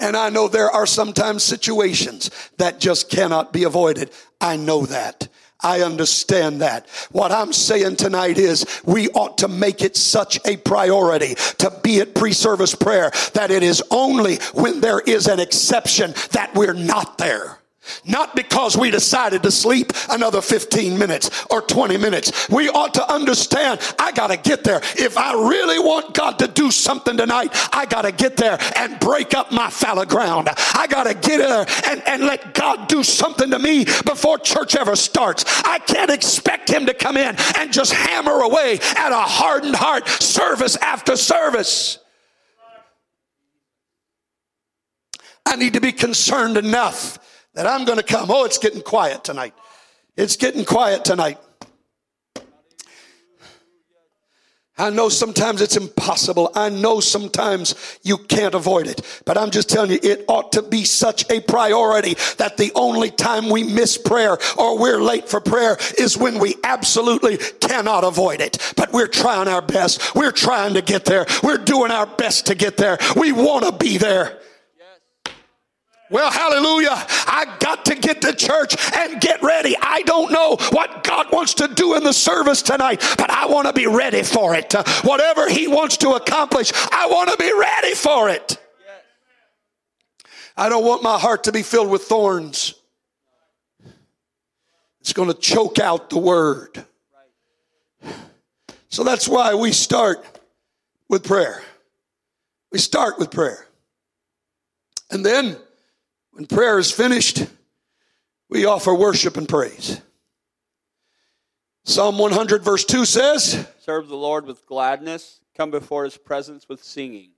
And I know there are sometimes situations that just cannot be avoided. I know that. I understand that. What I'm saying tonight is we ought to make it such a priority to be at pre-service prayer that it is only when there is an exception that we're not there. Not because we decided to sleep another 15 minutes or 20 minutes. We ought to understand I got to get there. If I really want God to do something tonight, I got to get there and break up my fallow ground. I got to get there and, and let God do something to me before church ever starts. I can't expect Him to come in and just hammer away at a hardened heart service after service. I need to be concerned enough that I'm going to come. Oh, it's getting quiet tonight. It's getting quiet tonight. I know sometimes it's impossible. I know sometimes you can't avoid it. But I'm just telling you, it ought to be such a priority that the only time we miss prayer or we're late for prayer is when we absolutely cannot avoid it. But we're trying our best. We're trying to get there. We're doing our best to get there. We want to be there. Well, hallelujah. I got to get to church and get ready. I don't know what God wants to do in the service tonight, but I want to be ready for it. Uh, whatever He wants to accomplish, I want to be ready for it. I don't want my heart to be filled with thorns. It's going to choke out the word. So that's why we start with prayer. We start with prayer. And then, when prayer is finished, we offer worship and praise. Psalm 100, verse 2 says, Serve the Lord with gladness, come before his presence with singing.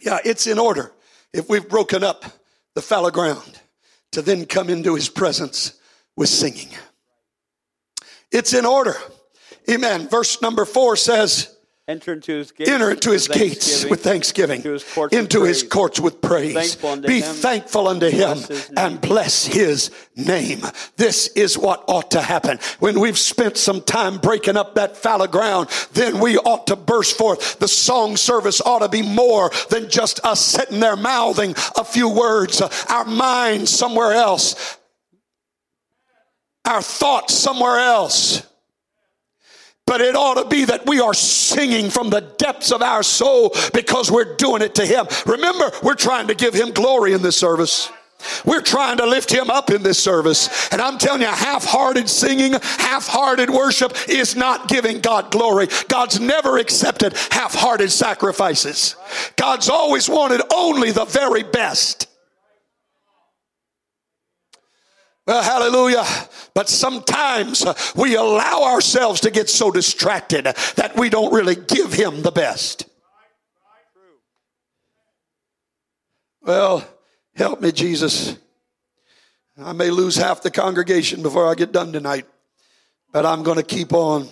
Yeah, it's in order. If we've broken up the fallow ground, to then come into his presence with singing. It's in order. Amen. Verse number four says, Enter into his gates, Enter into his with gates with thanksgiving, into his courts with his praise. courts with praise. Thankful Be him, thankful unto him bless and bless his name. This is what ought to happen. When we've spent some time breaking up that fallow ground, then we ought to burst forth. The song service ought to be more than just us sitting there mouthing a few words, our minds somewhere else, our thoughts somewhere else. But it ought to be that we are singing from the depths of our soul because we're doing it to Him. Remember, we're trying to give Him glory in this service. We're trying to lift Him up in this service. And I'm telling you, half hearted singing, half hearted worship is not giving God glory. God's never accepted half hearted sacrifices. God's always wanted only the very best. Well, hallelujah. But sometimes uh, we allow ourselves to get so distracted that we don't really give him the best. Well, help me, Jesus. I may lose half the congregation before I get done tonight, but I'm going to keep on.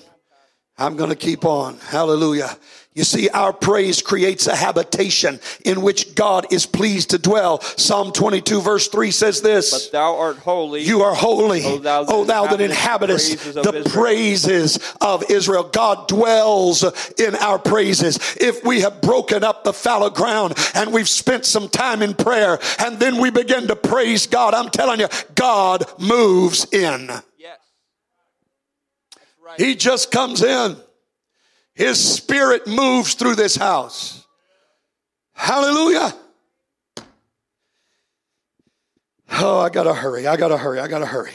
I'm going to keep on. Hallelujah. You see, our praise creates a habitation in which God is pleased to dwell. Psalm 22, verse 3 says this. But thou art holy. You are holy, O thou that O thou that inhabitest the praises of the Israel. praises of Israel. God dwells in our praises. If we have broken up the fallow ground and we've spent some time in prayer and then we begin to praise God, I'm telling you, God moves in. Yes. Right. He just comes in. His spirit moves through this house. Hallelujah. Oh, I gotta hurry. I gotta hurry. I gotta hurry.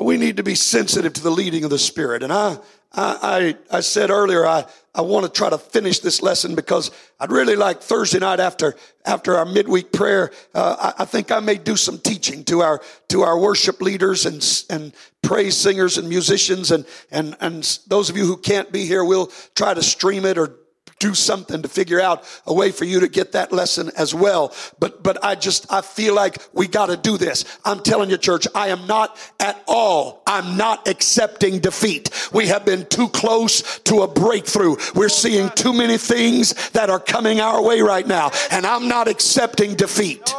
We need to be sensitive to the leading of the Spirit. And I, I, I, I said earlier, I, I want to try to finish this lesson because I'd really like Thursday night after, after our midweek prayer. Uh, I, I think I may do some teaching to our, to our worship leaders and, and praise singers and musicians. And, and, and those of you who can't be here, we'll try to stream it or do something to figure out a way for you to get that lesson as well. But, but I just, I feel like we got to do this. I'm telling you, church, I am not at all, I'm not accepting defeat. We have been too close to a breakthrough. We're seeing too many things that are coming our way right now, and I'm not accepting defeat.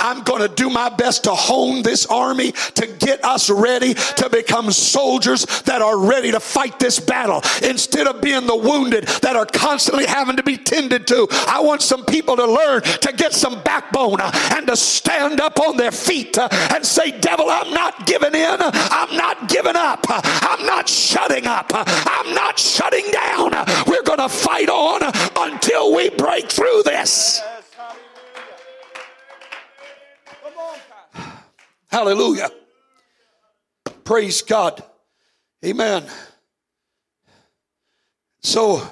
I'm going to do my best to hone this army to get us ready to become soldiers that are ready to fight this battle instead of being the wounded that are constantly having to be tended to. I want some people to learn to get some backbone uh, and to stand up on their feet uh, and say, Devil, I'm not giving in. I'm not giving up. I'm not shutting up. I'm not shutting down. We're going to fight on until we break through this. Hallelujah. Praise God. Amen. So,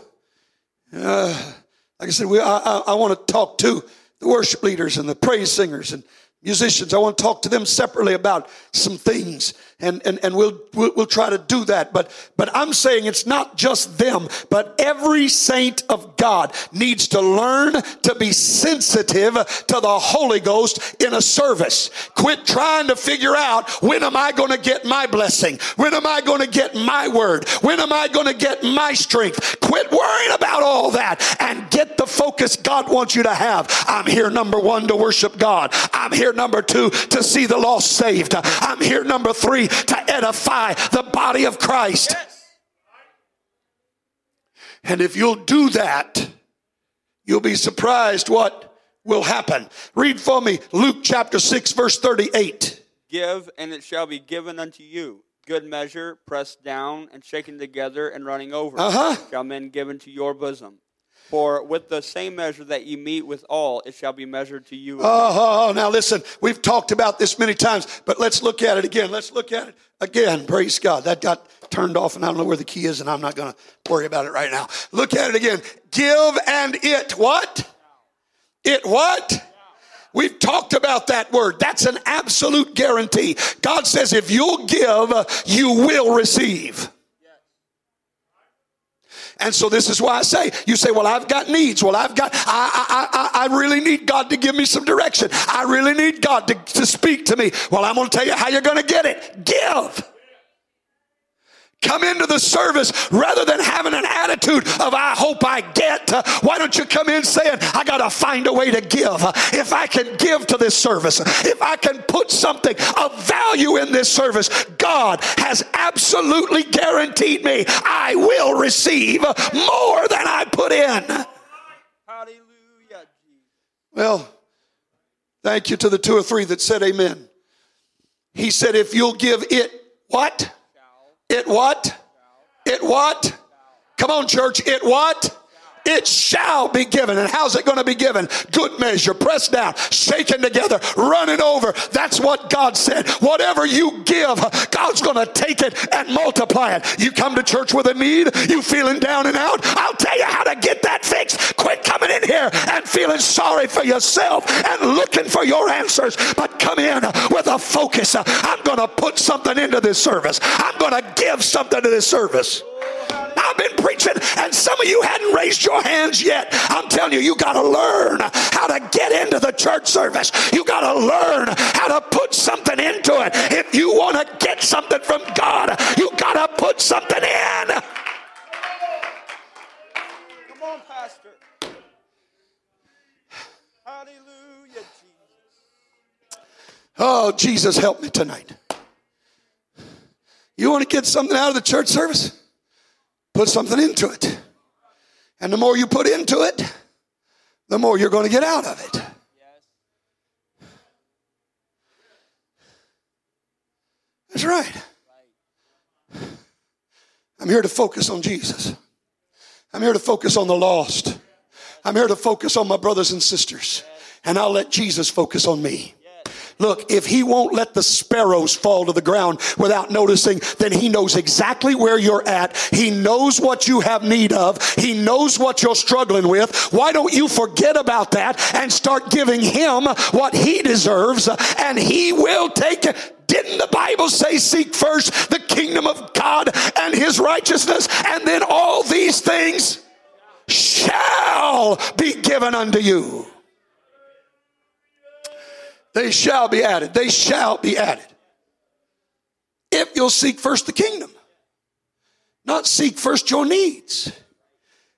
uh, like I said, we, I, I, I want to talk to the worship leaders and the praise singers and musicians. I want to talk to them separately about some things, and and and we'll we'll, we'll try to do that. But but I'm saying it's not just them, but every saint of God needs to learn to be sensitive to the Holy Ghost in a service. Quit trying to figure out when am I going to get my blessing? When am I going to get my word? When am I going to get my strength? Quit worrying about all that and get the focus God wants you to have. I'm here, number one, to worship God. I'm here, number two, to see the lost saved. I'm here, number three, to edify the body of Christ. And if you'll do that, you'll be surprised what will happen. Read for me Luke chapter 6, verse 38. Give, and it shall be given unto you. Good measure, pressed down and shaken together and running over, Uh-huh. shall men give into your bosom. For with the same measure that you mete with all, it shall be measured to you. Oh, oh, oh, now listen, we've talked about this many times, but let's look at it again. Let's look at it again. Praise God. That got turned off, and I don't know where the key is, and I'm not going to worry about it right now. Look at it again. Give and it what? It what? We've talked about that word. That's an absolute guarantee. God says if you'll give, you will receive. And so this is why I say, you say, well, I've got needs. Well, I've got, I, I, I, I really need God to give me some direction. I really need God to, to speak to me. Well, I'm going to tell you how you're going to get it. Give. Come into the service rather than having an attitude of, I hope I get. Why don't you come in saying, I got to find a way to give. If I can give to this service, if I can put something of value in this service, God has absolutely guaranteed me I will receive more than I put in. Hallelujah, Well, thank you to the two or three that said amen. He said, if you'll give it what? It what? It what? Come on, church. It what? It shall be given. And how's it going to be given? Good measure, pressed down, shaken together, running over. That's what God said. Whatever you give, God's going to take it and multiply it. You come to church with a need, you feeling down and out, I'll tell you how to get that fixed. Quit coming in here and feeling sorry for yourself and looking for your answers, but come in with a focus. I'm going to put something into this service. I'm going to give something to this service. I've been preaching, and some of you hadn't raised your hands yet. I'm telling you, you got to learn how to get into the church service. You got to learn how to put something into it. If you want to get something from God, you got to put something in. Come on, Pastor. Hallelujah, Jesus. Oh, Jesus, help me tonight. You want to get something out of the church service? Put something into it. And the more you put into it, the more you're going to get out of it. That's right. I'm here to focus on Jesus. I'm here to focus on the lost. I'm here to focus on my brothers and sisters. And I'll let Jesus focus on me. Look, if he won't let the sparrows fall to the ground without noticing, then he knows exactly where you're at. He knows what you have need of. He knows what you're struggling with. Why don't you forget about that and start giving him what he deserves and he will take it. Didn't the Bible say, seek first the kingdom of God and his righteousness, and then all these things shall be given unto you? They shall be added. They shall be added. If you'll seek first the kingdom, not seek first your needs.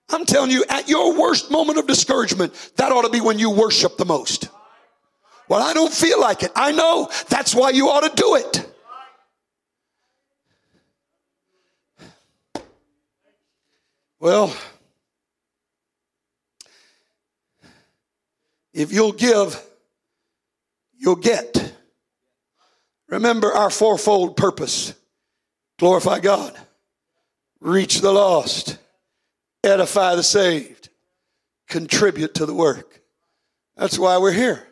I'm telling you, at your worst moment of discouragement, that ought to be when you worship the most. Well, I don't feel like it. I know. That's why you ought to do it. Well, if you'll give, you'll get. Remember our fourfold purpose glorify God, reach the lost, edify the saved, contribute to the work. That's why we're here.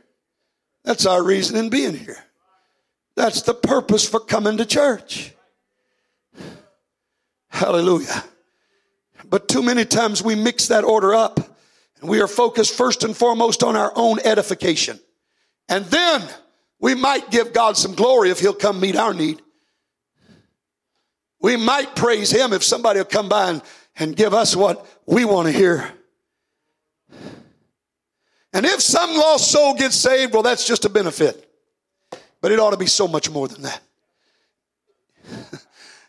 That's our reason in being here. That's the purpose for coming to church. Hallelujah. But too many times we mix that order up and we are focused first and foremost on our own edification. And then we might give God some glory if He'll come meet our need. We might praise Him if somebody will come by and, and give us what we want to hear. And if some lost soul gets saved, well, that's just a benefit. But it ought to be so much more than that.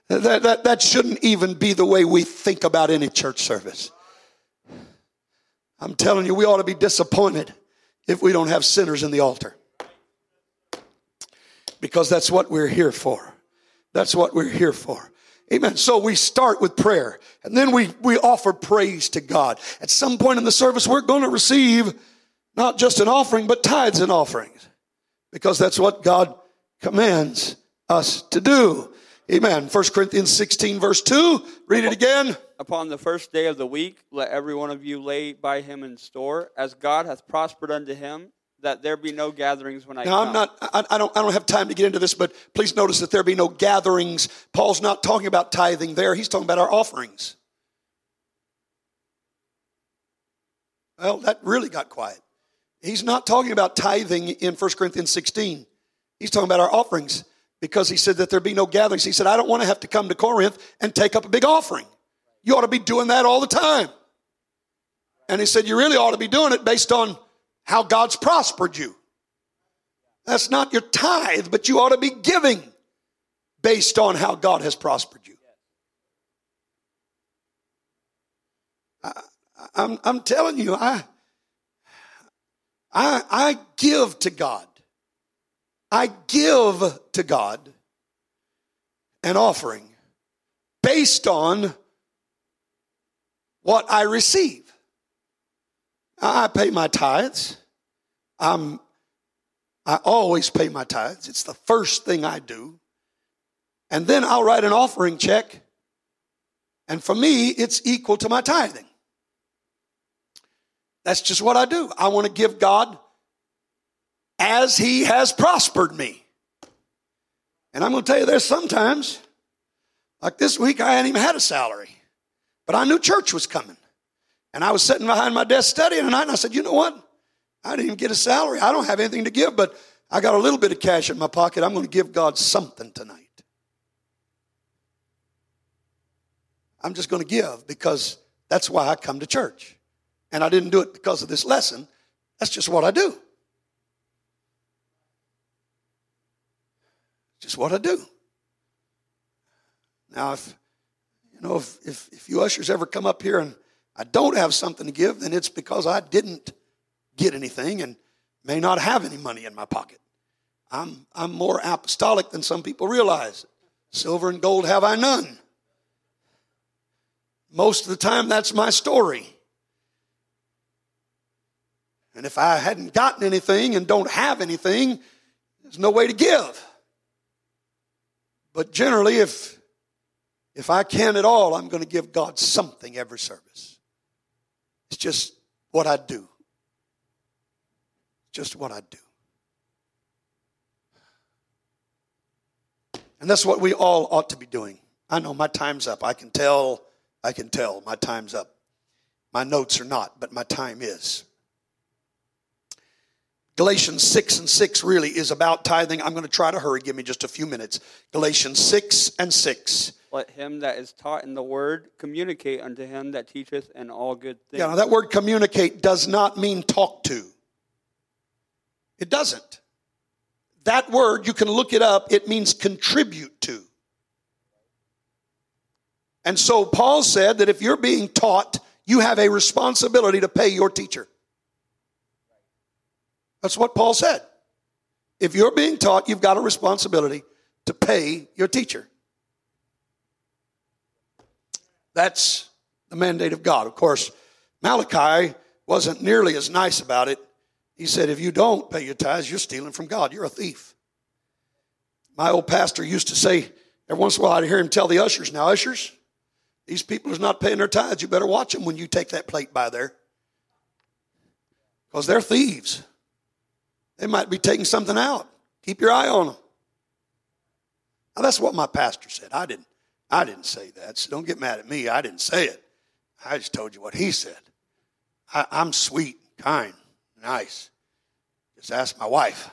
that, that, that shouldn't even be the way we think about any church service. I'm telling you, we ought to be disappointed if we don't have sinners in the altar. Because that's what we're here for. That's what we're here for. Amen. So we start with prayer and then we, we offer praise to God. At some point in the service, we're going to receive not just an offering, but tithes and offerings because that's what God commands us to do. Amen. 1 Corinthians 16, verse 2. Read it again. Upon the first day of the week, let every one of you lay by him in store, as God hath prospered unto him, that there be no gatherings when I Now, come. I'm not, I, I, don't, I don't have time to get into this, but please notice that there be no gatherings. Paul's not talking about tithing there, he's talking about our offerings. Well, that really got quiet. He's not talking about tithing in 1 Corinthians 16. He's talking about our offerings because he said that there be no gatherings. He said, I don't want to have to come to Corinth and take up a big offering. You ought to be doing that all the time. And he said, You really ought to be doing it based on how God's prospered you. That's not your tithe, but you ought to be giving based on how God has prospered you. I, I'm, I'm telling you, I, I, I give to God. I give to God an offering based on what I receive. I pay my tithes. I'm, I always pay my tithes. It's the first thing I do. And then I'll write an offering check. And for me, it's equal to my tithing. That's just what I do. I want to give God as He has prospered me. And I'm going to tell you, there's sometimes, like this week, I hadn't even had a salary, but I knew church was coming. And I was sitting behind my desk studying tonight, and I said, You know what? I didn't even get a salary. I don't have anything to give, but I got a little bit of cash in my pocket. I'm going to give God something tonight. I'm just going to give because that's why I come to church. And I didn't do it because of this lesson. That's just what I do. Just what I do. Now, if you know, if, if, if you ushers ever come up here and I don't have something to give, then it's because I didn't get anything and may not have any money in my pocket. I'm, I'm more apostolic than some people realize. Silver and gold have I none. Most of the time, that's my story. And if I hadn't gotten anything and don't have anything, there's no way to give. But generally, if if I can at all, I'm going to give God something every service. It's just what I do. Just what I do. And that's what we all ought to be doing. I know my time's up. I can tell, I can tell my time's up. My notes are not, but my time is. Galatians 6 and 6 really is about tithing. I'm going to try to hurry. Give me just a few minutes. Galatians 6 and 6. Let him that is taught in the word communicate unto him that teacheth in all good things. Yeah, now that word communicate does not mean talk to. It doesn't. That word, you can look it up, it means contribute to. And so Paul said that if you're being taught, you have a responsibility to pay your teacher. That's what Paul said. If you're being taught, you've got a responsibility to pay your teacher. That's the mandate of God. Of course, Malachi wasn't nearly as nice about it. He said, if you don't pay your tithes, you're stealing from God. You're a thief. My old pastor used to say, every once in a while I'd hear him tell the ushers, now, ushers, these people are not paying their tithes. You better watch them when you take that plate by there. Because they're thieves. They might be taking something out. Keep your eye on them. Now, that's what my pastor said. I didn't, I didn't say that. So don't get mad at me. I didn't say it. I just told you what he said. I, I'm sweet, kind, nice. Just ask my wife.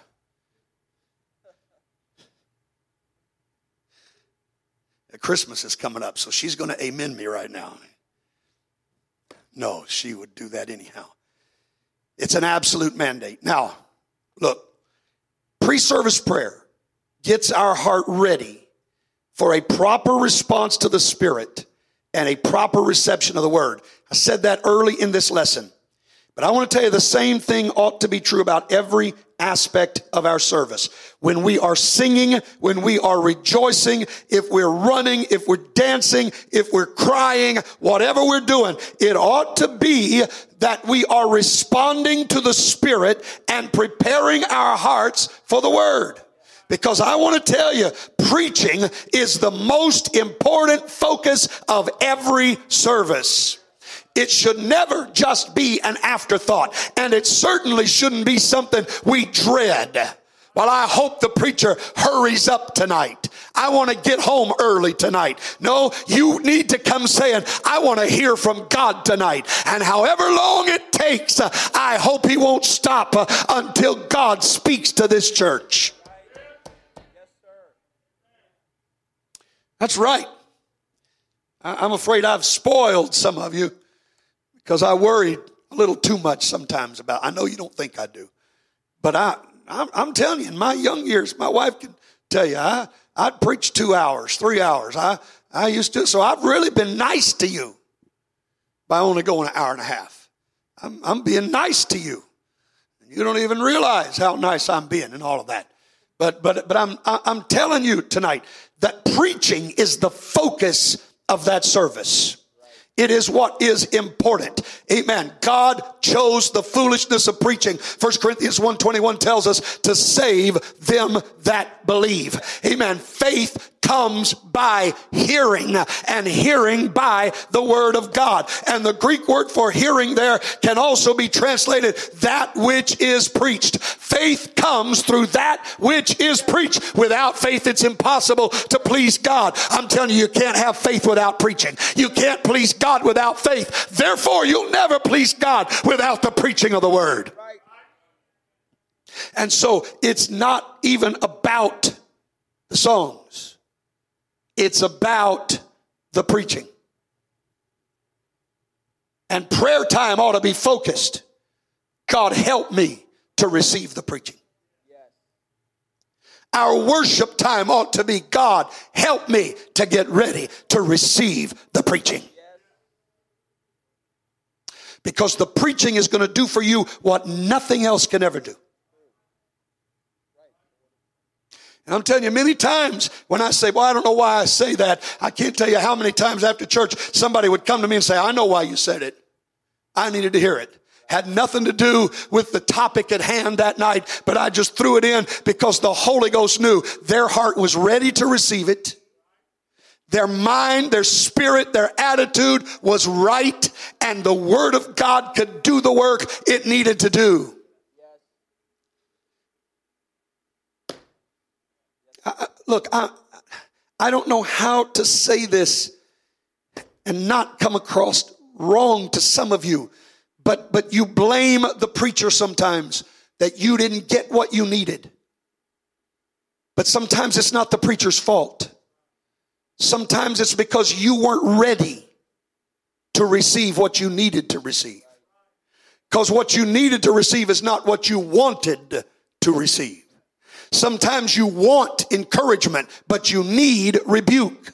Christmas is coming up, so she's going to amen me right now. No, she would do that anyhow. It's an absolute mandate. Now, look, pre service prayer gets our heart ready for a proper response to the Spirit and a proper reception of the Word. I said that early in this lesson. But I want to tell you the same thing ought to be true about every aspect of our service. When we are singing, when we are rejoicing, if we're running, if we're dancing, if we're crying, whatever we're doing, it ought to be that we are responding to the Spirit and preparing our hearts for the Word. Because I want to tell you, preaching is the most important focus of every service. It should never just be an afterthought, and it certainly shouldn't be something we dread. Well, I hope the preacher hurries up tonight. I want to get home early tonight. No, you need to come saying, I want to hear from God tonight. And however long it takes, I hope he won't stop uh, until God speaks to this church. That's right. I'm afraid I've spoiled some of you because I worry a little too much sometimes about. I know you don't think I do, but I I'm, I'm, telling you, in my young years, my wife can tell you, I, I'd preach two hours, three hours. I, I used to, so I've really been nice to you by only going an hour and a half. I'm, I'm being nice to you. You don't even realize how nice I'm being and all of that. But, but, but I'm, I'm telling you tonight that preaching is the focus of that service. It is what is important. Amen. God chose the foolishness of preaching. 1 Corinthians 121 tells us to save them that believe. Amen. Faith comes by hearing and hearing by the word of God. And the Greek word for hearing there can also be translated that which is preached. Faith comes through that which is preached. Without faith, it's impossible to please God. I'm telling you, you can't have faith without preaching. You can't please God without faith. Therefore, you'll never please God without the preaching of the word. And so it's not even about the songs. It's about the preaching. And prayer time ought to be focused. God, help me to receive the preaching. Our worship time ought to be God, help me to get ready to receive the preaching. Because the preaching is going to do for you what nothing else can ever do. And I'm telling you, many times when I say, well, I don't know why I say that, I can't tell you how many times after church somebody would come to me and say, I know why you said it. I needed to hear it. Had nothing to do with the topic at hand that night, but I just threw it in because the Holy Ghost knew their heart was ready to receive it. Their mind, their spirit, their attitude was right, and the Word of God could do the work it needed to do. Look, I, I don't know how to say this and not come across wrong to some of you, but, but you blame the preacher sometimes that you didn't get what you needed. But sometimes it's not the preacher's fault. Sometimes it's because you weren't ready to receive what you needed to receive. Because what you needed to receive is not what you wanted to receive. Sometimes you want encouragement, but you need rebuke.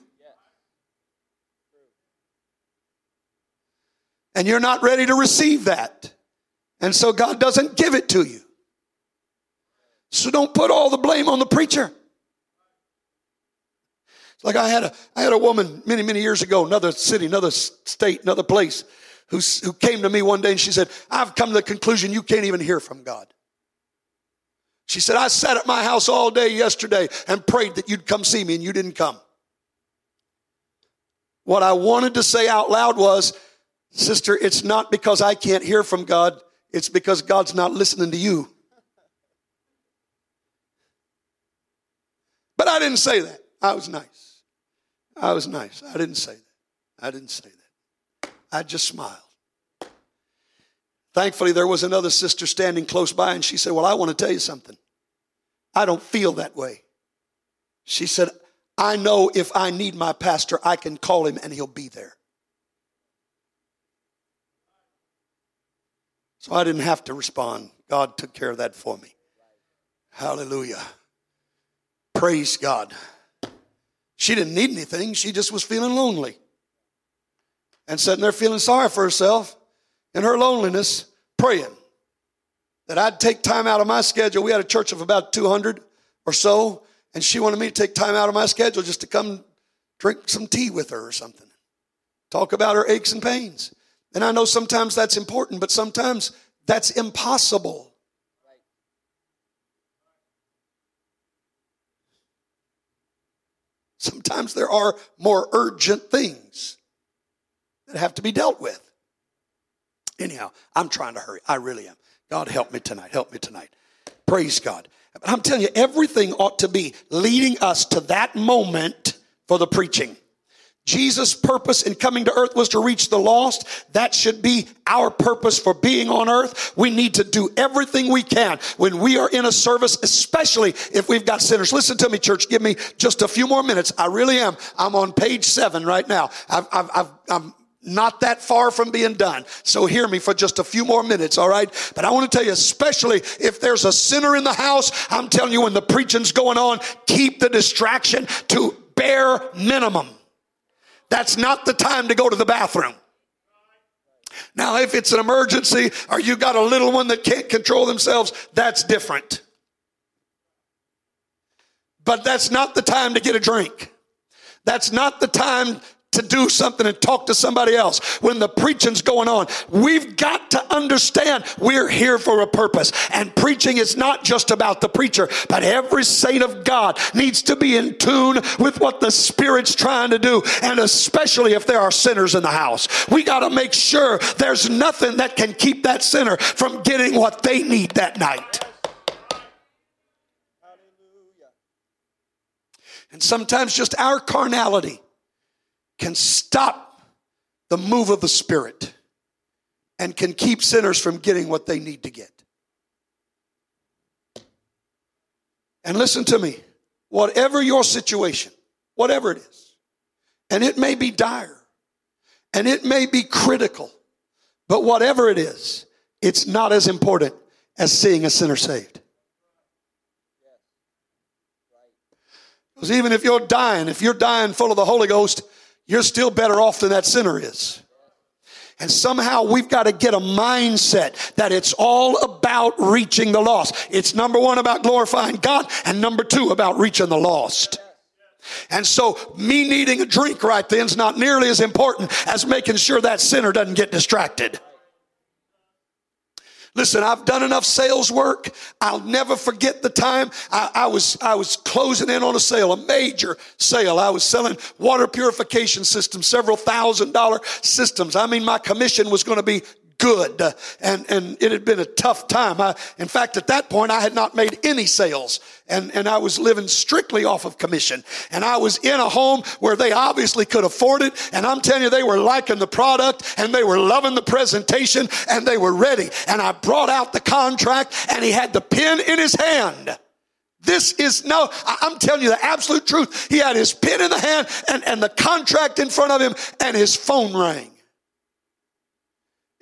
And you're not ready to receive that. And so God doesn't give it to you. So don't put all the blame on the preacher. It's like I had a I had a woman many many years ago, another city, another state, another place, who who came to me one day and she said, "I've come to the conclusion you can't even hear from God." She said, I sat at my house all day yesterday and prayed that you'd come see me and you didn't come. What I wanted to say out loud was, Sister, it's not because I can't hear from God, it's because God's not listening to you. But I didn't say that. I was nice. I was nice. I didn't say that. I didn't say that. I just smiled. Thankfully, there was another sister standing close by, and she said, Well, I want to tell you something. I don't feel that way. She said, I know if I need my pastor, I can call him and he'll be there. So I didn't have to respond. God took care of that for me. Hallelujah. Praise God. She didn't need anything, she just was feeling lonely. And sitting there feeling sorry for herself in her loneliness, praying that I'd take time out of my schedule. We had a church of about 200 or so, and she wanted me to take time out of my schedule just to come drink some tea with her or something, talk about her aches and pains. And I know sometimes that's important, but sometimes that's impossible. Sometimes there are more urgent things that have to be dealt with. Anyhow, I'm trying to hurry. I really am. God help me tonight. Help me tonight. Praise God. I'm telling you, everything ought to be leading us to that moment for the preaching. Jesus' purpose in coming to earth was to reach the lost. That should be our purpose for being on earth. We need to do everything we can when we are in a service, especially if we've got sinners. Listen to me, church. Give me just a few more minutes. I really am. I'm on page seven right now. I've, I've, I've, I'm not that far from being done. So hear me for just a few more minutes, all right? But I want to tell you, especially if there's a sinner in the house, I'm telling you, when the preaching's going on, keep the distraction to bare minimum. That's not the time to go to the bathroom. Now, if it's an emergency or you got a little one that can't control themselves, that's different. But that's not the time to get a drink. That's not the time to do something and talk to somebody else when the preaching's going on. We've got to understand we're here for a purpose. And preaching is not just about the preacher, but every saint of God needs to be in tune with what the Spirit's trying to do. And especially if there are sinners in the house, we got to make sure there's nothing that can keep that sinner from getting what they need that night. And sometimes just our carnality can stop the move of the Spirit and can keep sinners from getting what they need to get. And listen to me whatever your situation, whatever it is, and it may be dire and it may be critical, but whatever it is, it's not as important as seeing a sinner saved. Because even if you're dying, if you're dying full of the Holy Ghost, you're still better off than that sinner is. And somehow we've got to get a mindset that it's all about reaching the lost. It's number one about glorifying God, and number two about reaching the lost. And so, me needing a drink right then is not nearly as important as making sure that sinner doesn't get distracted. Listen, I've done enough sales work. I'll never forget the time I, I, was I was closing in on a sale, a major sale. I was selling water purification systems, several thousand dollar systems. I mean, my commission was going to be good. And, and it had been a tough time. I, in fact, at that point, I had not made any sales and, and I was living strictly off of commission. And I was in a home where they obviously could afford it. And I'm telling you, they were liking the product and they were loving the presentation and they were ready. And I brought out the contract and he had the pen in his hand. This is no, I'm telling you the absolute truth. He had his pen in the hand and, and the contract in front of him, and his phone rang.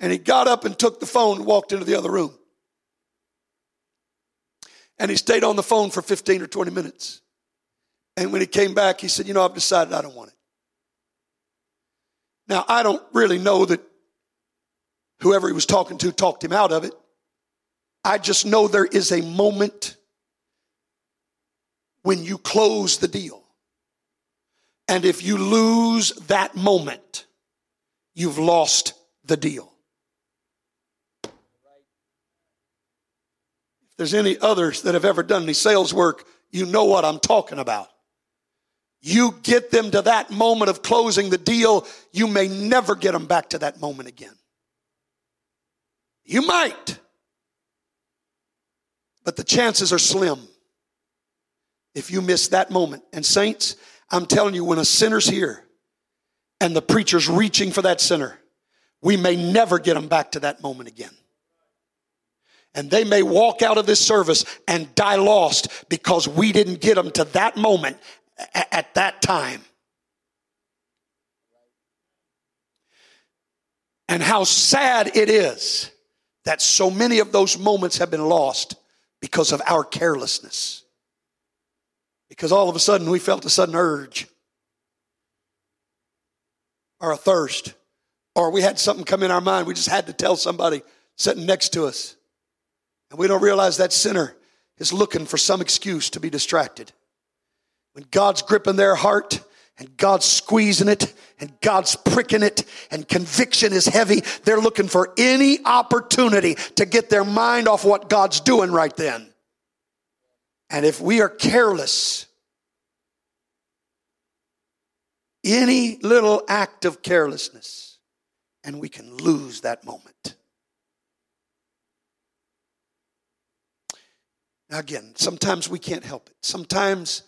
And he got up and took the phone and walked into the other room. And he stayed on the phone for 15 or 20 minutes. And when he came back, he said, You know, I've decided I don't want it. Now, I don't really know that whoever he was talking to talked him out of it. I just know there is a moment when you close the deal. And if you lose that moment, you've lost the deal. There's any others that have ever done any sales work, you know what I'm talking about. You get them to that moment of closing the deal, you may never get them back to that moment again. You might, but the chances are slim if you miss that moment. And, saints, I'm telling you, when a sinner's here and the preacher's reaching for that sinner, we may never get them back to that moment again. And they may walk out of this service and die lost because we didn't get them to that moment at that time. And how sad it is that so many of those moments have been lost because of our carelessness. Because all of a sudden we felt a sudden urge or a thirst, or we had something come in our mind. We just had to tell somebody sitting next to us. And we don't realize that sinner is looking for some excuse to be distracted. When God's gripping their heart and God's squeezing it and God's pricking it and conviction is heavy, they're looking for any opportunity to get their mind off what God's doing right then. And if we are careless, any little act of carelessness, and we can lose that moment. Now, again, sometimes we can't help it. Sometimes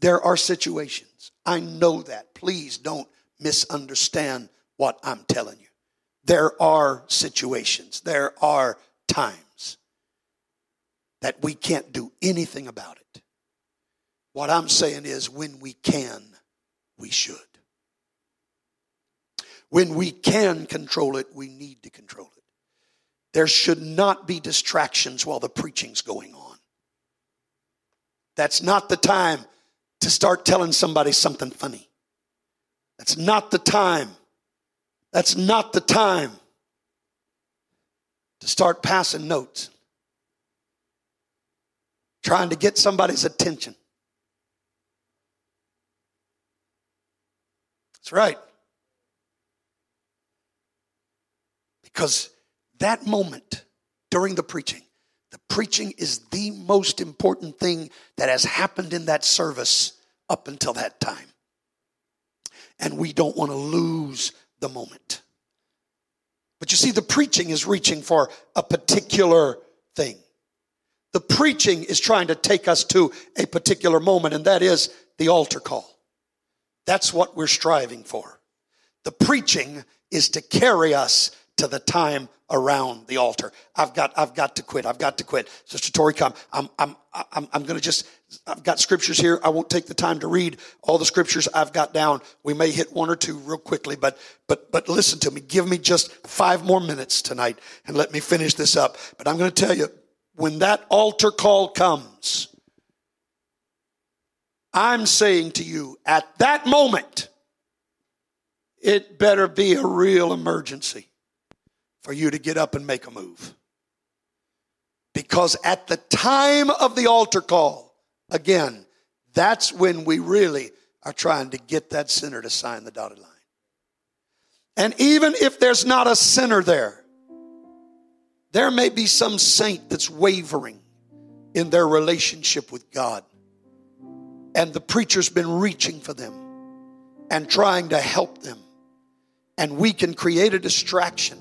there are situations. I know that. Please don't misunderstand what I'm telling you. There are situations, there are times that we can't do anything about it. What I'm saying is, when we can, we should. When we can control it, we need to control it. There should not be distractions while the preaching's going on. That's not the time to start telling somebody something funny. That's not the time. That's not the time to start passing notes, trying to get somebody's attention. That's right. Because that moment during the preaching, the preaching is the most important thing that has happened in that service up until that time. And we don't want to lose the moment. But you see, the preaching is reaching for a particular thing. The preaching is trying to take us to a particular moment, and that is the altar call. That's what we're striving for. The preaching is to carry us to the time around the altar. I've got, I've got to quit. I've got to quit. Sister Tori, come. I'm, I'm, I'm, I'm going to just, I've got scriptures here. I won't take the time to read all the scriptures I've got down. We may hit one or two real quickly, but, but, but listen to me. Give me just five more minutes tonight and let me finish this up. But I'm going to tell you, when that altar call comes, I'm saying to you at that moment, it better be a real emergency for you to get up and make a move. Because at the time of the altar call, again, that's when we really are trying to get that sinner to sign the dotted line. And even if there's not a sinner there, there may be some saint that's wavering in their relationship with God and the preacher's been reaching for them and trying to help them. And we can create a distraction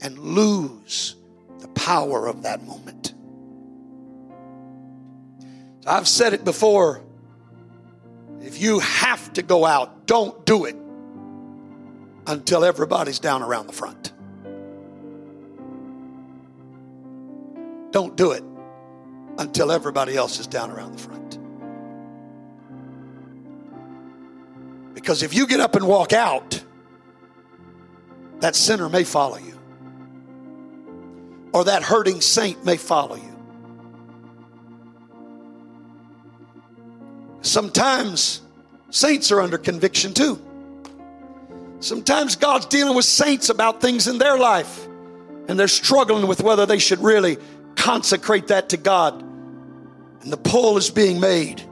and lose the power of that moment. I've said it before. If you have to go out, don't do it until everybody's down around the front. Don't do it until everybody else is down around the front. Because if you get up and walk out, that sinner may follow you, or that hurting saint may follow you. Sometimes saints are under conviction too. Sometimes God's dealing with saints about things in their life, and they're struggling with whether they should really consecrate that to God. And the pull is being made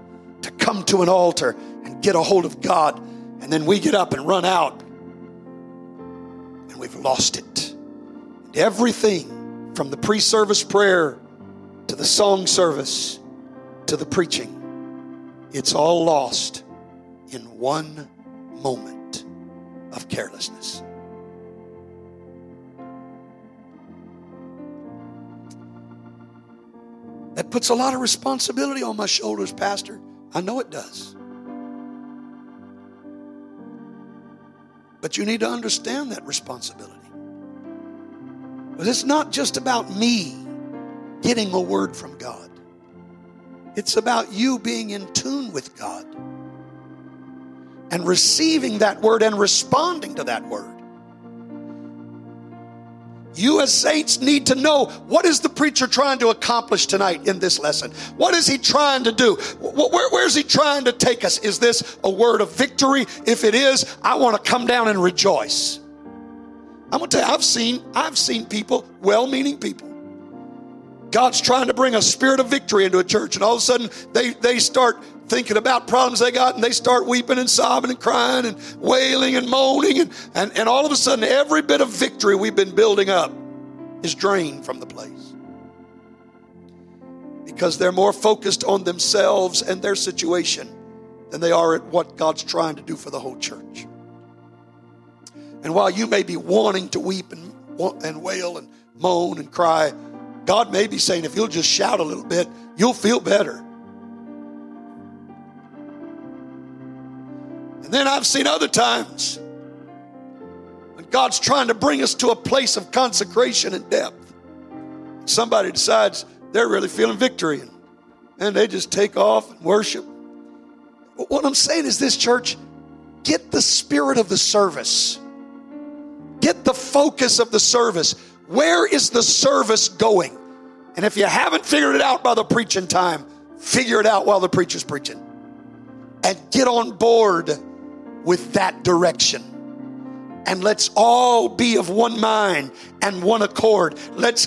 to come to an altar and get a hold of God and then we get up and run out and we've lost it. And everything from the pre service prayer to the song service to the preaching, it's all lost in one moment of carelessness. That puts a lot of responsibility on my shoulders, Pastor. I know it does. But you need to understand that responsibility. Because it's not just about me getting a word from God, it's about you being in tune with God and receiving that word and responding to that word. You as saints need to know what is the preacher trying to accomplish tonight in this lesson? What is he trying to do? Where, where's he trying to take us? Is this a word of victory? If it is, I want to come down and rejoice. I'm to tell you, I've seen, I've seen people, well-meaning people. God's trying to bring a spirit of victory into a church, and all of a sudden they, they start thinking about problems they got and they start weeping and sobbing and crying and wailing and moaning and, and, and all of a sudden every bit of victory we've been building up is drained from the place because they're more focused on themselves and their situation than they are at what God's trying to do for the whole church. And while you may be wanting to weep and, and wail and moan and cry, God may be saying, if you'll just shout a little bit, you'll feel better. And then I've seen other times when God's trying to bring us to a place of consecration and depth. Somebody decides they're really feeling victory and, they just take off and worship. But what I'm saying is this, church, get the spirit of the service, get the focus of the service. Where is the service going? And if you haven't figured it out by the preaching time, figure it out while the preacher's preaching. And get on board with that direction. And let's all be of one mind and one accord. Let's